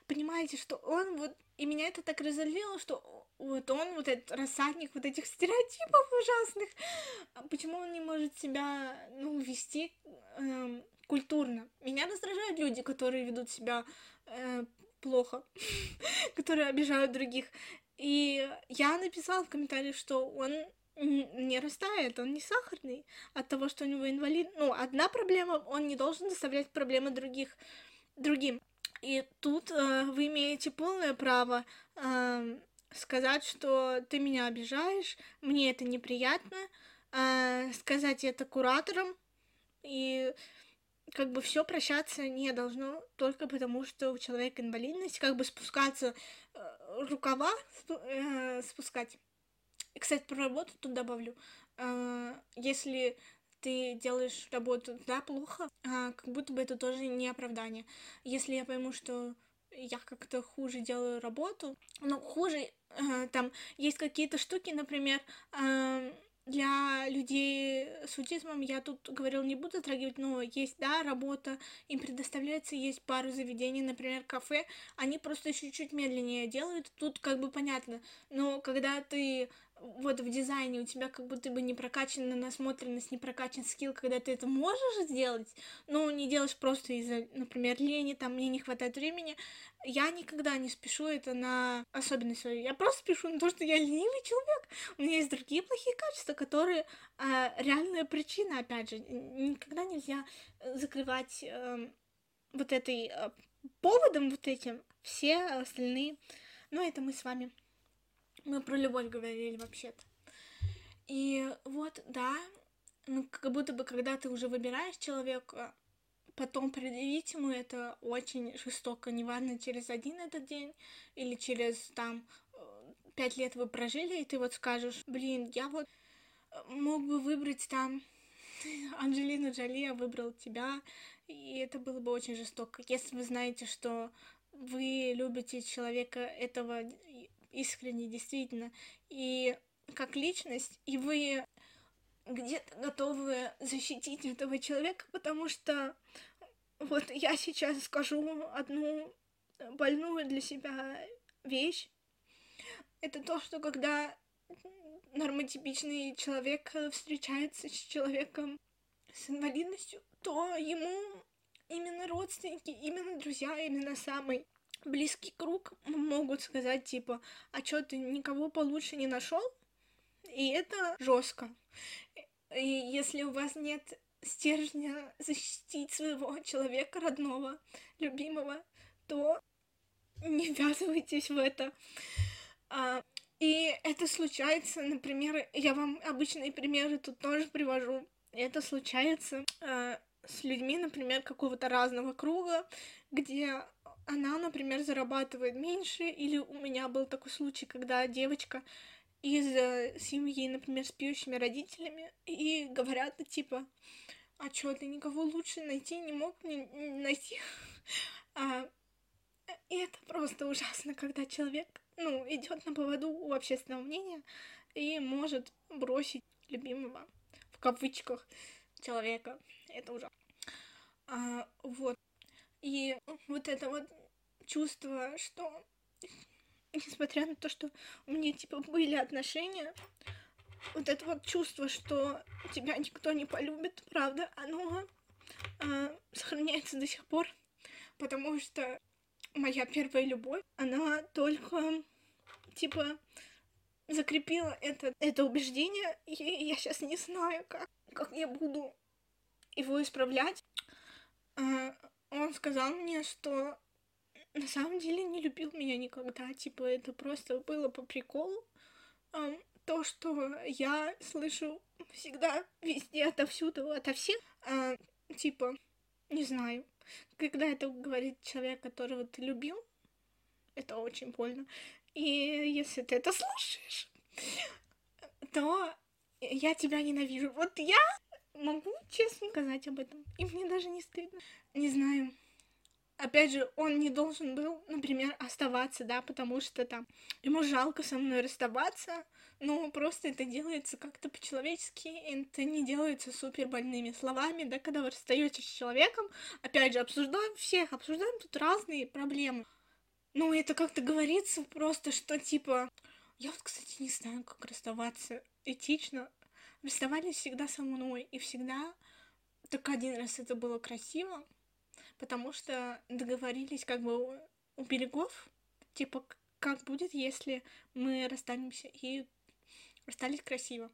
понимаете, что он вот... И меня это так разозлило, что вот он, вот этот рассадник вот этих стереотипов ужасных, а почему он не может себя, ну, вести э, культурно? Меня раздражают люди, которые ведут себя э, плохо, которые обижают других. И я написала в комментариях, что он не растает, он не сахарный от того, что у него инвалид. Ну, одна проблема, он не должен доставлять проблемы других, другим. И тут э, вы имеете полное право э, сказать, что ты меня обижаешь, мне это неприятно, э, сказать это кураторам, и как бы все прощаться не должно только потому, что у человека инвалидность, как бы спускаться э, рукава э, спускать. Кстати, про работу тут добавлю. Э, если ты делаешь работу, да, плохо, а, как будто бы это тоже не оправдание. Если я пойму, что я как-то хуже делаю работу, ну, хуже, там, есть какие-то штуки, например, э, для людей с аутизмом я тут говорил, не буду затрагивать, но есть, да, работа, им предоставляется, есть пару заведений, например, кафе, они просто чуть-чуть медленнее делают, тут как бы понятно, но когда ты вот в дизайне у тебя как будто бы не прокачана насмотренность, не прокачан скилл, когда ты это можешь сделать, но не делаешь просто из-за, например, лени, там, мне не хватает времени, я никогда не спешу это на особенность свою. Я просто спешу на то, что я ленивый человек. У меня есть другие плохие качества, которые э, реальная причина, опять же. Никогда нельзя закрывать э, вот этой э, поводом вот этим все остальные. Но это мы с вами мы про любовь говорили вообще-то. И вот, да, ну, как будто бы, когда ты уже выбираешь человека, потом предъявить ему это очень жестоко, неважно, через один этот день или через, там, пять лет вы прожили, и ты вот скажешь, блин, я вот мог бы выбрать там Анджелину Джоли, а выбрал тебя, и это было бы очень жестоко. Если вы знаете, что вы любите человека этого искренне, действительно, и как личность, и вы где-то готовы защитить этого человека, потому что вот я сейчас скажу одну больную для себя вещь. Это то, что когда нормотипичный человек встречается с человеком с инвалидностью, то ему именно родственники, именно друзья, именно самый близкий круг могут сказать типа, а чё ты никого получше не нашел? И это жестко. И если у вас нет стержня защитить своего человека родного, любимого, то не ввязывайтесь в это. А, и это случается, например, я вам обычные примеры тут тоже привожу. Это случается а, с людьми, например, какого-то разного круга, где она, например, зарабатывает меньше, или у меня был такой случай, когда девочка из э, семьи, например, с пьющими родителями, и говорят, типа, а чё, ты никого лучше найти не мог не, найти? А, и это просто ужасно, когда человек, ну, идет на поводу у общественного мнения и может бросить любимого, в кавычках, человека. Это ужасно. А, вот. И вот это вот чувство, что несмотря на то, что у меня типа были отношения, вот это вот чувство, что тебя никто не полюбит, правда, оно э, сохраняется до сих пор, потому что моя первая любовь, она только типа закрепила это, это убеждение, и я сейчас не знаю, как, как я буду его исправлять. Э, он сказал мне, что на самом деле не любил меня никогда, типа это просто было по приколу. Um, то, что я слышу всегда, везде, отовсюду, ото всех, uh, типа, не знаю, когда это говорит человек, которого ты любил, это очень больно. И если ты это слушаешь, то я тебя ненавижу. Вот я могу честно сказать об этом. И мне даже не стыдно. Не знаю опять же, он не должен был, например, оставаться, да, потому что там ему жалко со мной расставаться, но просто это делается как-то по-человечески, это не делается супер больными словами, да, когда вы расстаетесь с человеком, опять же, обсуждаем всех, обсуждаем тут разные проблемы. Ну, это как-то говорится просто, что типа, я вот, кстати, не знаю, как расставаться этично. Расставались всегда со мной, и всегда только один раз это было красиво, потому что договорились как бы у берегов, типа, как будет, если мы расстанемся и расстались красиво.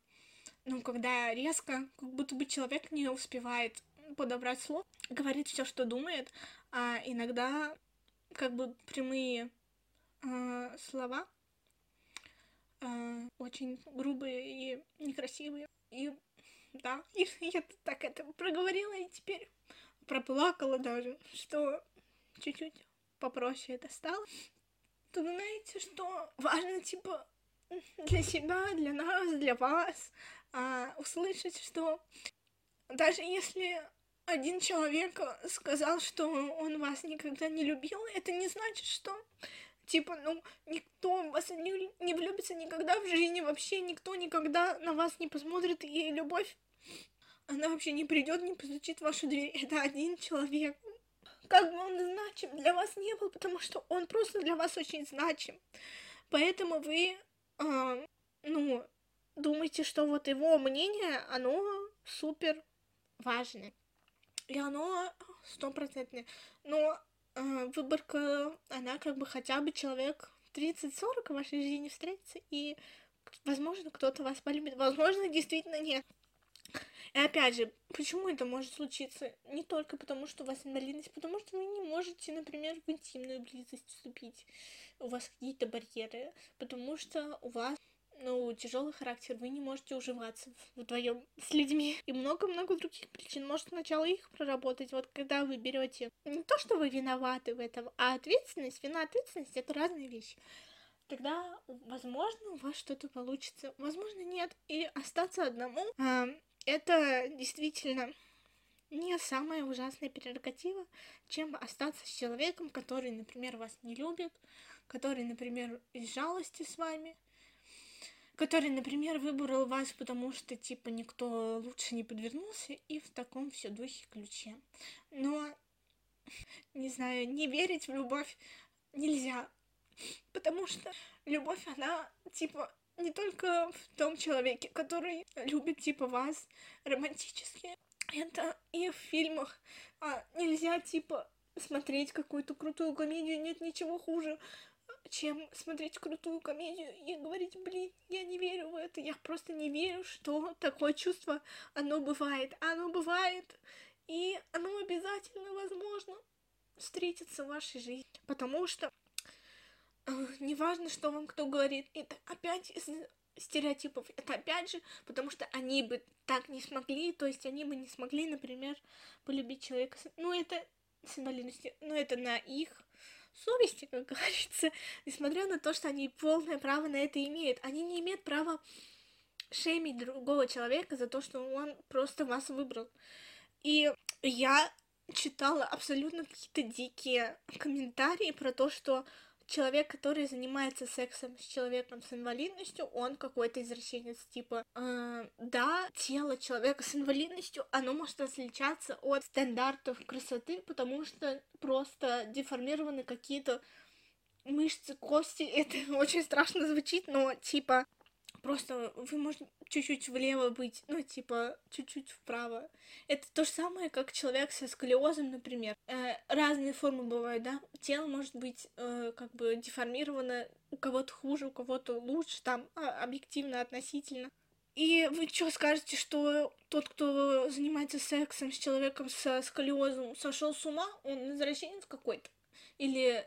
Но когда резко, как будто бы человек не успевает подобрать слов, говорит все, что думает, а иногда как бы прямые э, слова э, очень грубые и некрасивые. И да, и я так это проговорила и теперь проплакала даже, что чуть-чуть попроще это стало. То знаете, что важно, типа, для себя, для нас, для вас, а, услышать, что даже если один человек сказал, что он вас никогда не любил, это не значит, что типа, ну, никто вас не, не влюбится никогда в жизни, вообще никто никогда на вас не посмотрит, и любовь, она вообще не придет, не постучит в вашу дверь. Это один человек. Как бы он значим для вас не был, потому что он просто для вас очень значим. Поэтому вы, э, ну, думаете, что вот его мнение, оно супер важное. И оно стопроцентное. Но выборка, она как бы хотя бы человек 30-40 в вашей жизни встретится, и, возможно, кто-то вас полюбит, возможно, действительно нет. И опять же, почему это может случиться? Не только потому, что у вас инвалидность, потому что вы не можете, например, в интимную близость вступить. У вас какие-то барьеры, потому что у вас ну, тяжелый характер, вы не можете уживаться вдвоем с людьми. И много-много других причин. Может, сначала их проработать. Вот когда вы берете не то, что вы виноваты в этом, а ответственность, вина, ответственность это разные вещи. Тогда, возможно, у вас что-то получится, возможно, нет. И остаться одному, а, это действительно не самая ужасная прерогатива, чем остаться с человеком, который, например, вас не любит, который, например, из жалости с вами, который, например, выбрал вас, потому что, типа, никто лучше не подвернулся, и в таком все духе ключе. Но, не знаю, не верить в любовь нельзя, потому что любовь, она, типа, не только в том человеке, который любит, типа, вас романтически, это и в фильмах. А, нельзя, типа, смотреть какую-то крутую комедию, нет ничего хуже чем смотреть крутую комедию и говорить, блин, я не верю в это, я просто не верю, что такое чувство, оно бывает, оно бывает, и оно обязательно возможно встретиться в вашей жизни, потому что э, неважно, что вам кто говорит, это опять из стереотипов, это опять же, потому что они бы так не смогли, то есть они бы не смогли, например, полюбить человека, ну это с инвалидностью, но это на их совести, как говорится, несмотря на то, что они полное право на это имеют. Они не имеют права шеймить другого человека за то, что он просто вас выбрал. И я читала абсолютно какие-то дикие комментарии про то, что человек, который занимается сексом с человеком с инвалидностью, он какой-то извращенец, типа, э, да, тело человека с инвалидностью, оно может отличаться от стандартов красоты, потому что просто деформированы какие-то мышцы, кости, это очень страшно звучит, но, типа, Просто вы можете чуть-чуть влево быть, ну, типа, чуть-чуть вправо. Это то же самое, как человек со сколиозом, например. Э, разные формы бывают, да? Тело может быть э, как бы деформировано, у кого-то хуже, у кого-то лучше, там, а, объективно, относительно. И вы что скажете, что тот, кто занимается сексом с человеком со сколиозом, сошел с ума, он извращенец какой-то? Или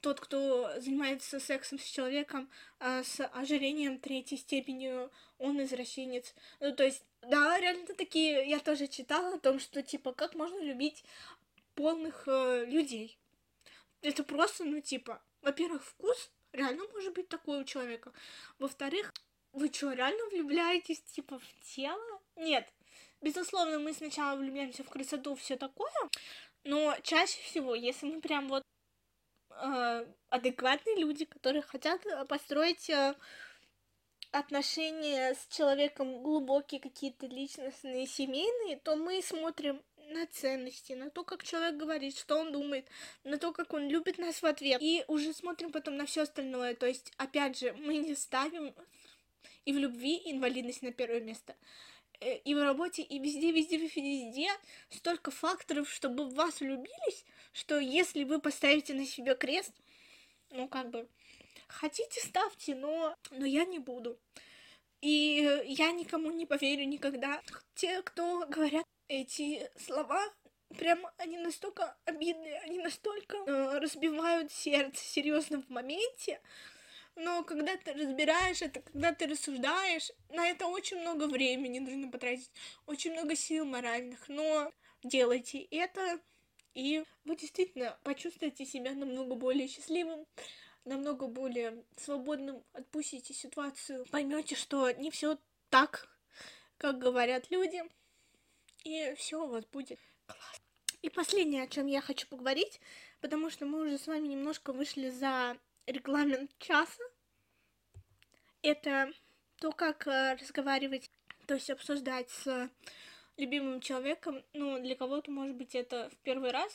тот, кто занимается сексом с человеком а, с ожирением третьей степени, он извращенец. Ну, то есть, да, реально такие, я тоже читала о том, что, типа, как можно любить полных э, людей. Это просто, ну, типа, во-первых, вкус реально может быть такой у человека. Во-вторых, вы что, реально влюбляетесь, типа, в тело? Нет. Безусловно, мы сначала влюбляемся в красоту, все такое, но чаще всего, если мы прям вот э, адекватные люди, которые хотят э, построить э, отношения с человеком глубокие какие-то личностные, семейные, то мы смотрим на ценности, на то, как человек говорит, что он думает, на то, как он любит нас в ответ. И уже смотрим потом на все остальное. То есть, опять же, мы не ставим и в любви инвалидность на первое место. И в работе, и везде, везде, везде столько факторов, чтобы в вас влюбились, что если вы поставите на себе крест, ну как бы, хотите ставьте, но, но я не буду. И я никому не поверю никогда. Те, кто говорят эти слова, прям они настолько обидные, они настолько э, разбивают сердце серьезно в моменте, Но когда ты разбираешь это, когда ты рассуждаешь, на это очень много времени нужно потратить, очень много сил моральных, но делайте это, и вы действительно почувствуете себя намного более счастливым, намного более свободным, отпустите ситуацию, поймете, что не все так, как говорят люди, и все у вас будет классно. И последнее, о чем я хочу поговорить, потому что мы уже с вами немножко вышли за регламент часа. Это то, как э, разговаривать, то есть обсуждать с любимым человеком. Ну, для кого-то, может быть, это в первый раз,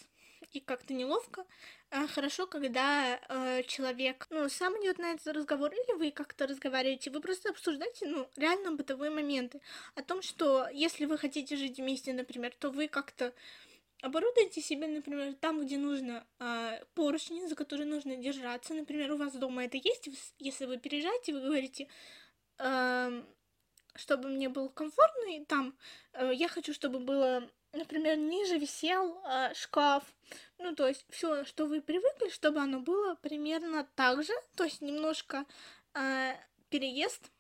и как-то неловко. А хорошо, когда э, человек, ну, сам идет на этот разговор, или вы как-то разговариваете, вы просто обсуждаете, ну, реально бытовые моменты. О том, что если вы хотите жить вместе, например, то вы как-то оборудуйте себе, например, там, где нужно э, поручни, за которые нужно держаться. Например, у вас дома это есть, если вы переезжаете, вы говорите, э, чтобы мне было комфортно, и там э, я хочу, чтобы было, например, ниже висел э, шкаф. Ну, то есть все, что вы привыкли, чтобы оно было примерно так же, то есть немножко э, переезд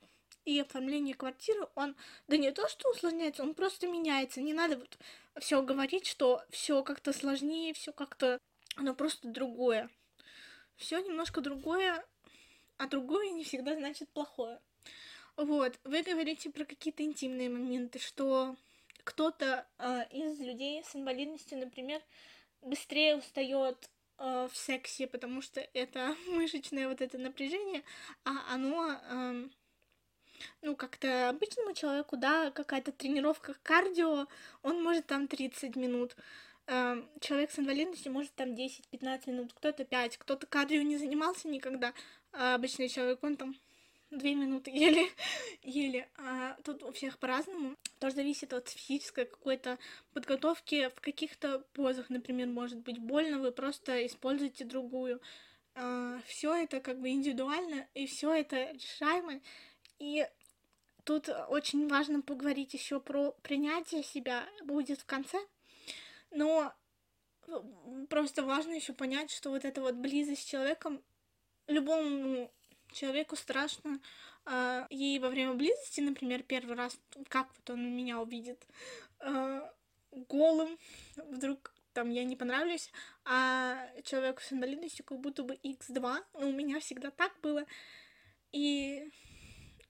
и оформление квартиры, он, да не то, что усложняется, он просто меняется. Не надо вот все говорить, что все как-то сложнее, все как-то, оно просто другое. Все немножко другое, а другое не всегда значит плохое. Вот, вы говорите про какие-то интимные моменты, что кто-то э, из людей с инвалидностью, например, быстрее устает э, в сексе, потому что это мышечное вот это напряжение, а оно э, ну, как-то обычному человеку, да, какая-то тренировка кардио, он может там 30 минут. Эм, человек с инвалидностью может там 10-15 минут, кто-то 5, кто-то кардио не занимался никогда, а обычный человек, он там две минуты еле, еле. А тут у всех по-разному. Тоже зависит от физической какой-то подготовки. В каких-то позах, например, может быть больно, вы просто используете другую. А, все это как бы индивидуально, и все это решаемо. И тут очень важно поговорить еще про принятие себя будет в конце. Но просто важно еще понять, что вот эта вот близость с человеком любому человеку страшно. А, и во время близости, например, первый раз, как вот он меня увидит а, голым, вдруг там я не понравлюсь, а человеку с инвалидностью как будто бы x2, ну, у меня всегда так было. И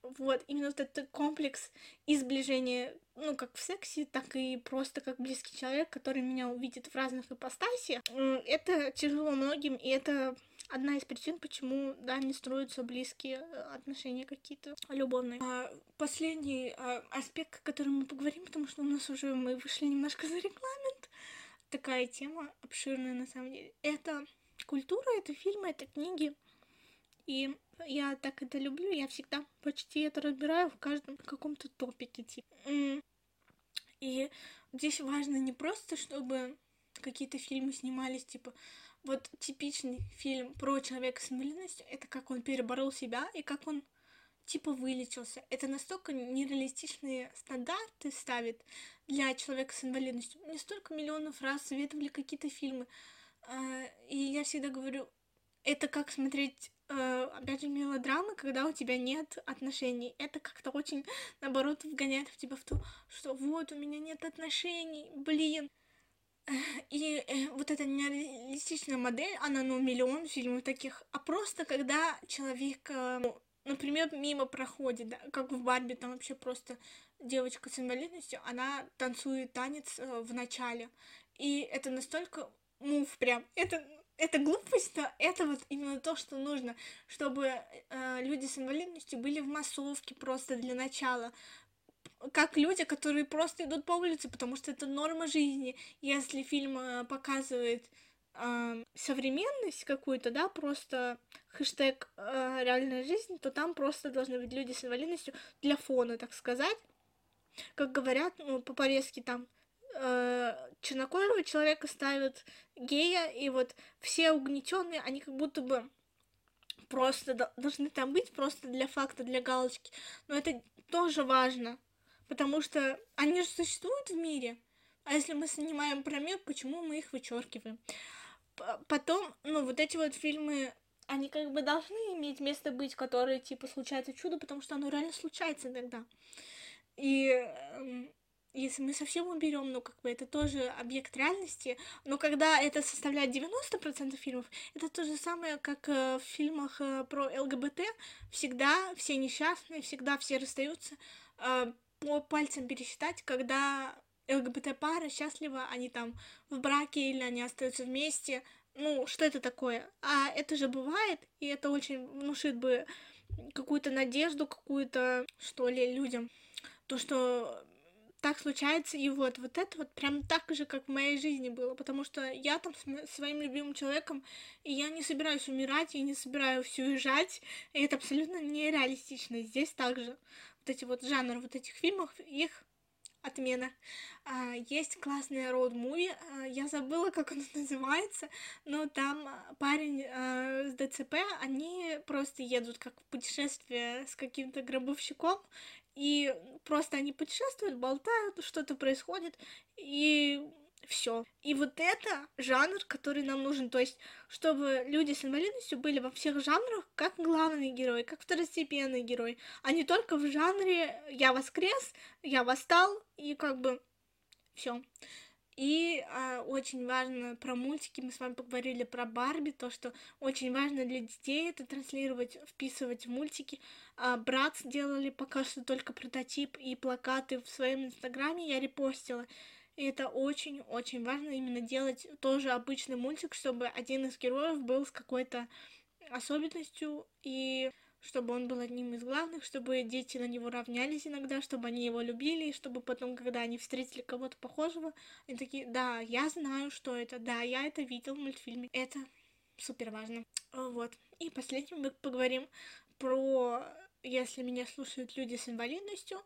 вот, именно вот этот комплекс изближения, ну, как в сексе, так и просто как близкий человек, который меня увидит в разных ипостасиях, это тяжело многим, и это одна из причин, почему, да, не строятся близкие э, отношения какие-то любовные. А последний а, аспект, о котором мы поговорим, потому что у нас уже мы вышли немножко за регламент, такая тема обширная на самом деле, это культура, это фильмы, это книги, и я так это люблю, я всегда почти это разбираю в каждом каком-то топике, типа. И здесь важно не просто, чтобы какие-то фильмы снимались, типа, вот типичный фильм про человека с инвалидностью, это как он переборол себя и как он типа вылечился. Это настолько нереалистичные стандарты ставит для человека с инвалидностью. Мне столько миллионов раз советовали какие-то фильмы. А, и я всегда говорю, это как смотреть э, опять же, мелодрамы, когда у тебя нет отношений. Это как-то очень, наоборот, вгоняет в тебя в то, что вот, у меня нет отношений, блин. И э, вот эта нереалистичная модель, она, ну, миллион фильмов таких. А просто когда человек, э, например, мимо проходит, да, как в Барби, там вообще просто девочка с инвалидностью, она танцует танец э, в начале. И это настолько мув прям. Это это глупость, но это вот именно то, что нужно, чтобы э, люди с инвалидностью были в массовке просто для начала, как люди, которые просто идут по улице, потому что это норма жизни. Если фильм э, показывает э, современность какую-то, да, просто хэштег э, реальная жизнь, то там просто должны быть люди с инвалидностью для фона, так сказать. Как говорят, ну, по-порезки там э, чернокожего человека ставят гея, и вот все угнетенные, они как будто бы просто должны там быть просто для факта, для галочки. Но это тоже важно, потому что они же существуют в мире. А если мы снимаем про мир, почему мы их вычеркиваем? Потом, ну, вот эти вот фильмы они как бы должны иметь место быть, которые, типа, случается чудо, потому что оно реально случается иногда. И эм, если мы совсем уберем, ну, как бы это тоже объект реальности, но когда это составляет 90% фильмов, это то же самое, как э, в фильмах э, про ЛГБТ, всегда все несчастные, всегда все расстаются, э, по пальцам пересчитать, когда ЛГБТ-пара счастлива, они там в браке или они остаются вместе, ну, что это такое? А это же бывает, и это очень внушит бы какую-то надежду, какую-то, что ли, людям. То, что так случается, и вот, вот это вот прям так же, как в моей жизни было, потому что я там с своим любимым человеком, и я не собираюсь умирать, я не собираюсь уезжать, и это абсолютно нереалистично. Здесь также вот эти вот жанры вот этих фильмов, их отмена. А, есть классный роуд-муви, а, я забыла, как он называется, но там парень а, с ДЦП, они просто едут как в путешествие с каким-то гробовщиком, и просто они путешествуют, болтают, что-то происходит, и все. И вот это жанр, который нам нужен. То есть, чтобы люди с инвалидностью были во всех жанрах как главный герой, как второстепенный герой, а не только в жанре я воскрес, я восстал, и как бы все. И э, очень важно про мультики, мы с вами поговорили про Барби, то, что очень важно для детей это транслировать, вписывать в мультики. А брат сделали пока что только прототип и плакаты в своем инстаграме, я репостила. И это очень-очень важно именно делать тоже обычный мультик, чтобы один из героев был с какой-то особенностью и чтобы он был одним из главных, чтобы дети на него равнялись иногда, чтобы они его любили, и чтобы потом, когда они встретили кого-то похожего, они такие, да, я знаю, что это, да, я это видел в мультфильме. Это супер важно. Вот. И последним мы поговорим про, если меня слушают люди с инвалидностью,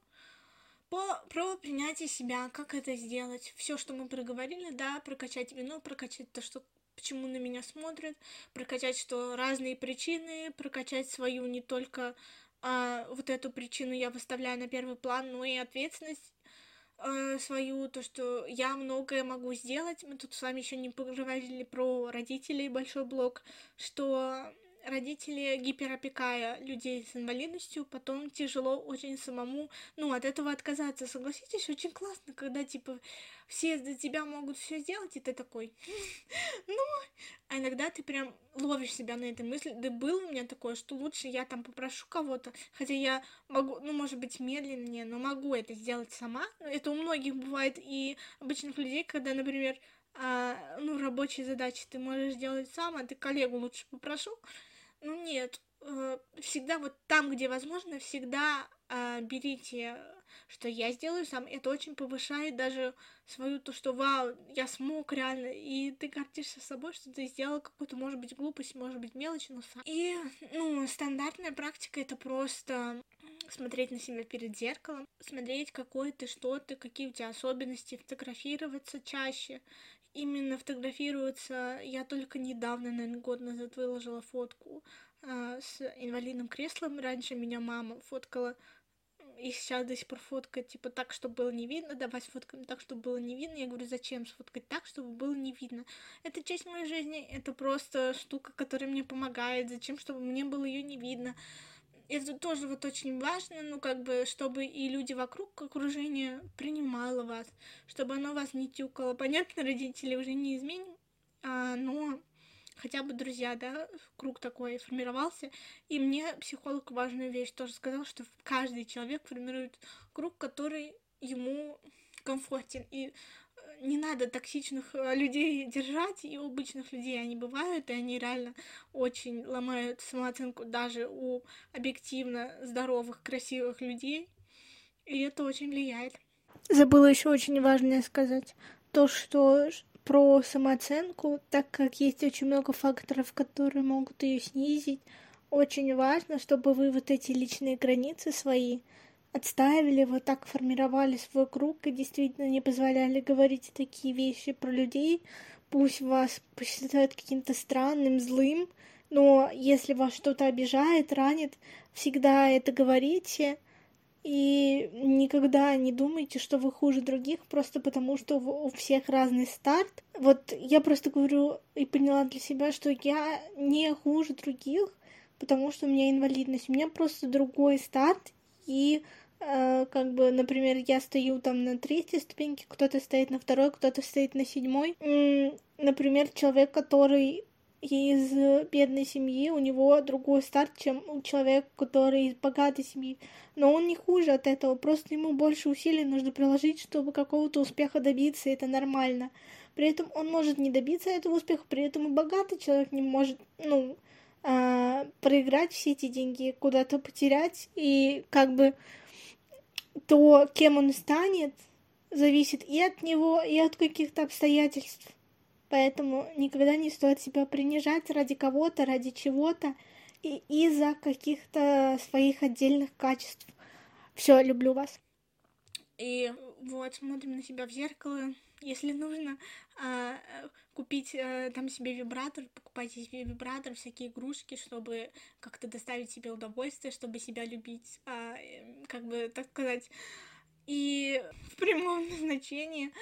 по, про принятие себя, как это сделать. Все, что мы проговорили, да, прокачать вино, прокачать то, что почему на меня смотрят, прокачать, что разные причины, прокачать свою не только а, вот эту причину я выставляю на первый план, но и ответственность а, свою, то, что я многое могу сделать. Мы тут с вами еще не поговорили про родителей, большой блок, что родители, гиперопекая людей с инвалидностью, потом тяжело очень самому, ну, от этого отказаться. Согласитесь, очень классно, когда, типа, все за тебя могут все сделать, и ты такой, ну, а иногда ты прям ловишь себя на этой мысли, да было у меня такое, что лучше я там попрошу кого-то, хотя я могу, ну, может быть, медленнее, но могу это сделать сама. Это у многих бывает и обычных людей, когда, например, а, ну, рабочие задачи ты можешь сделать сам, а ты коллегу лучше попрошу, ну нет, э, всегда вот там, где возможно, всегда э, берите, что я сделаю сам. Это очень повышает даже свою то, что вау, я смог реально, и ты гордишься собой, что ты сделал какую-то, может быть, глупость, может быть, мелочь, но сам. И, ну, стандартная практика это просто смотреть на себя перед зеркалом, смотреть, какой ты, что ты, какие у тебя особенности, фотографироваться чаще, именно фотографируется. Я только недавно, наверное, год назад выложила фотку э, с инвалидным креслом. Раньше меня мама фоткала, и сейчас до сих пор фоткает, типа, так, чтобы было не видно. Давай сфоткаем так, чтобы было не видно. Я говорю, зачем сфоткать так, чтобы было не видно? Это часть моей жизни, это просто штука, которая мне помогает. Зачем, чтобы мне было ее не видно? Это тоже вот очень важно, ну, как бы, чтобы и люди вокруг окружения принимало вас, чтобы оно вас не тюкало. Понятно, родители уже не изменим, а, но хотя бы друзья, да, круг такой формировался. И мне психолог важную вещь тоже сказал, что каждый человек формирует круг, который ему комфортен. И не надо токсичных э, людей держать, и у обычных людей они бывают, и они реально очень ломают самооценку даже у объективно здоровых, красивых людей, и это очень влияет. Забыла еще очень важное сказать, то, что про самооценку, так как есть очень много факторов, которые могут ее снизить, очень важно, чтобы вы вот эти личные границы свои отстаивали, вот так формировали свой круг и действительно не позволяли говорить такие вещи про людей. Пусть вас посчитают каким-то странным, злым, но если вас что-то обижает, ранит, всегда это говорите И никогда не думайте, что вы хуже других, просто потому что у всех разный старт. Вот я просто говорю и поняла для себя, что я не хуже других, потому что у меня инвалидность. У меня просто другой старт, и как бы, например, я стою там на третьей ступеньке, кто-то стоит на второй, кто-то стоит на седьмой. Например, человек, который из бедной семьи, у него другой старт, чем у человека, который из богатой семьи. Но он не хуже от этого, просто ему больше усилий нужно приложить, чтобы какого-то успеха добиться, и это нормально. При этом он может не добиться этого успеха, при этом и богатый человек не может, ну, а, проиграть все эти деньги, куда-то потерять, и как бы то, кем он станет, зависит и от него, и от каких-то обстоятельств. Поэтому никогда не стоит себя принижать ради кого-то, ради чего-то и из-за каких-то своих отдельных качеств. Все, люблю вас. И вот, смотрим на себя в зеркало. Если нужно а, купить а, там себе вибратор, покупайте себе вибратор, всякие игрушки, чтобы как-то доставить себе удовольствие, чтобы себя любить, а, как бы, так сказать, и в прямом значении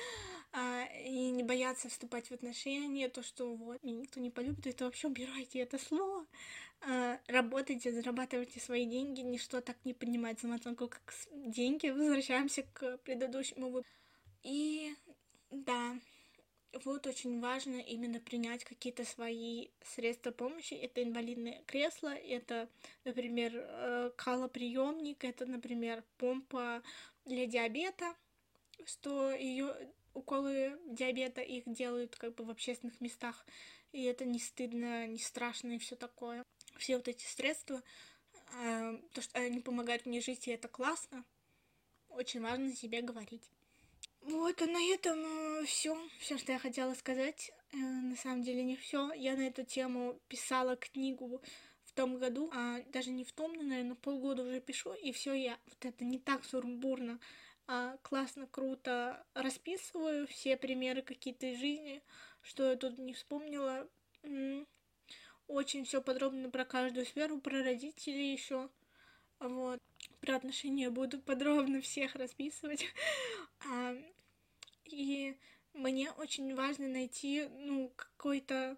а, и не бояться вступать в отношения, то, что вот, меня никто не полюбит, это вообще убирайте это слово. А, работайте, зарабатывайте свои деньги, ничто так не поднимает самооценку, как деньги. Возвращаемся к предыдущему. И да, вот очень важно именно принять какие-то свои средства помощи. Это инвалидное кресло, это, например, э, калоприемник, это, например, помпа для диабета, что ее уколы диабета их делают как бы в общественных местах, и это не стыдно, не страшно и все такое. Все вот эти средства, э, то, что они помогают мне жить, и это классно, очень важно себе говорить. Вот, а на этом э, все, все, что я хотела сказать. Э, на самом деле не все. Я на эту тему писала книгу в том году, а даже не в том, но, наверное, полгода уже пишу, и все я вот это не так сумбурно а, классно, круто расписываю все примеры какие-то из жизни, что я тут не вспомнила. Очень все подробно про каждую сферу, про родителей еще. Вот. Про отношения буду подробно всех расписывать. А, и мне очень важно найти, ну, какой-то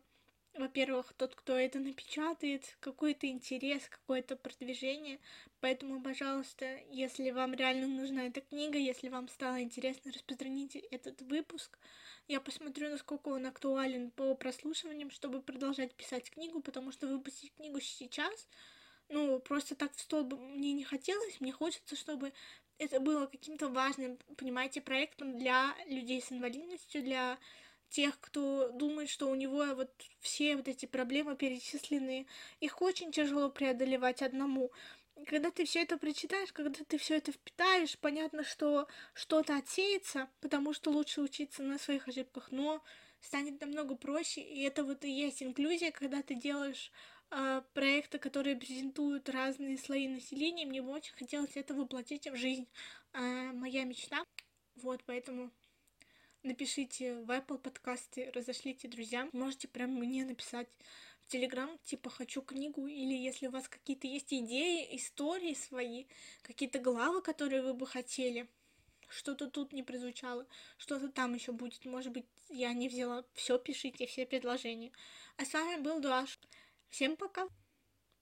во-первых, тот, кто это напечатает, какой-то интерес, какое-то продвижение. Поэтому, пожалуйста, если вам реально нужна эта книга, если вам стало интересно, распространите этот выпуск. Я посмотрю, насколько он актуален по прослушиваниям, чтобы продолжать писать книгу, потому что выпустить книгу сейчас, ну, просто так в стол бы мне не хотелось. Мне хочется, чтобы это было каким-то важным, понимаете, проектом для людей с инвалидностью, для тех, кто думает, что у него вот все вот эти проблемы перечислены, их очень тяжело преодолевать одному. Когда ты все это прочитаешь, когда ты все это впитаешь, понятно, что что-то отсеется, потому что лучше учиться на своих ошибках, но станет намного проще, и это вот и есть инклюзия, когда ты делаешь проекты, которые презентуют разные слои населения, мне бы очень хотелось это воплотить в жизнь. Э, моя мечта. Вот, поэтому напишите в Apple подкасты, разошлите друзьям. Можете прям мне написать в Телеграм, типа, хочу книгу, или если у вас какие-то есть идеи, истории свои, какие-то главы, которые вы бы хотели, что-то тут не прозвучало, что-то там еще будет, может быть, я не взяла. Все пишите, все предложения. А с вами был Дуаш. Всем пока!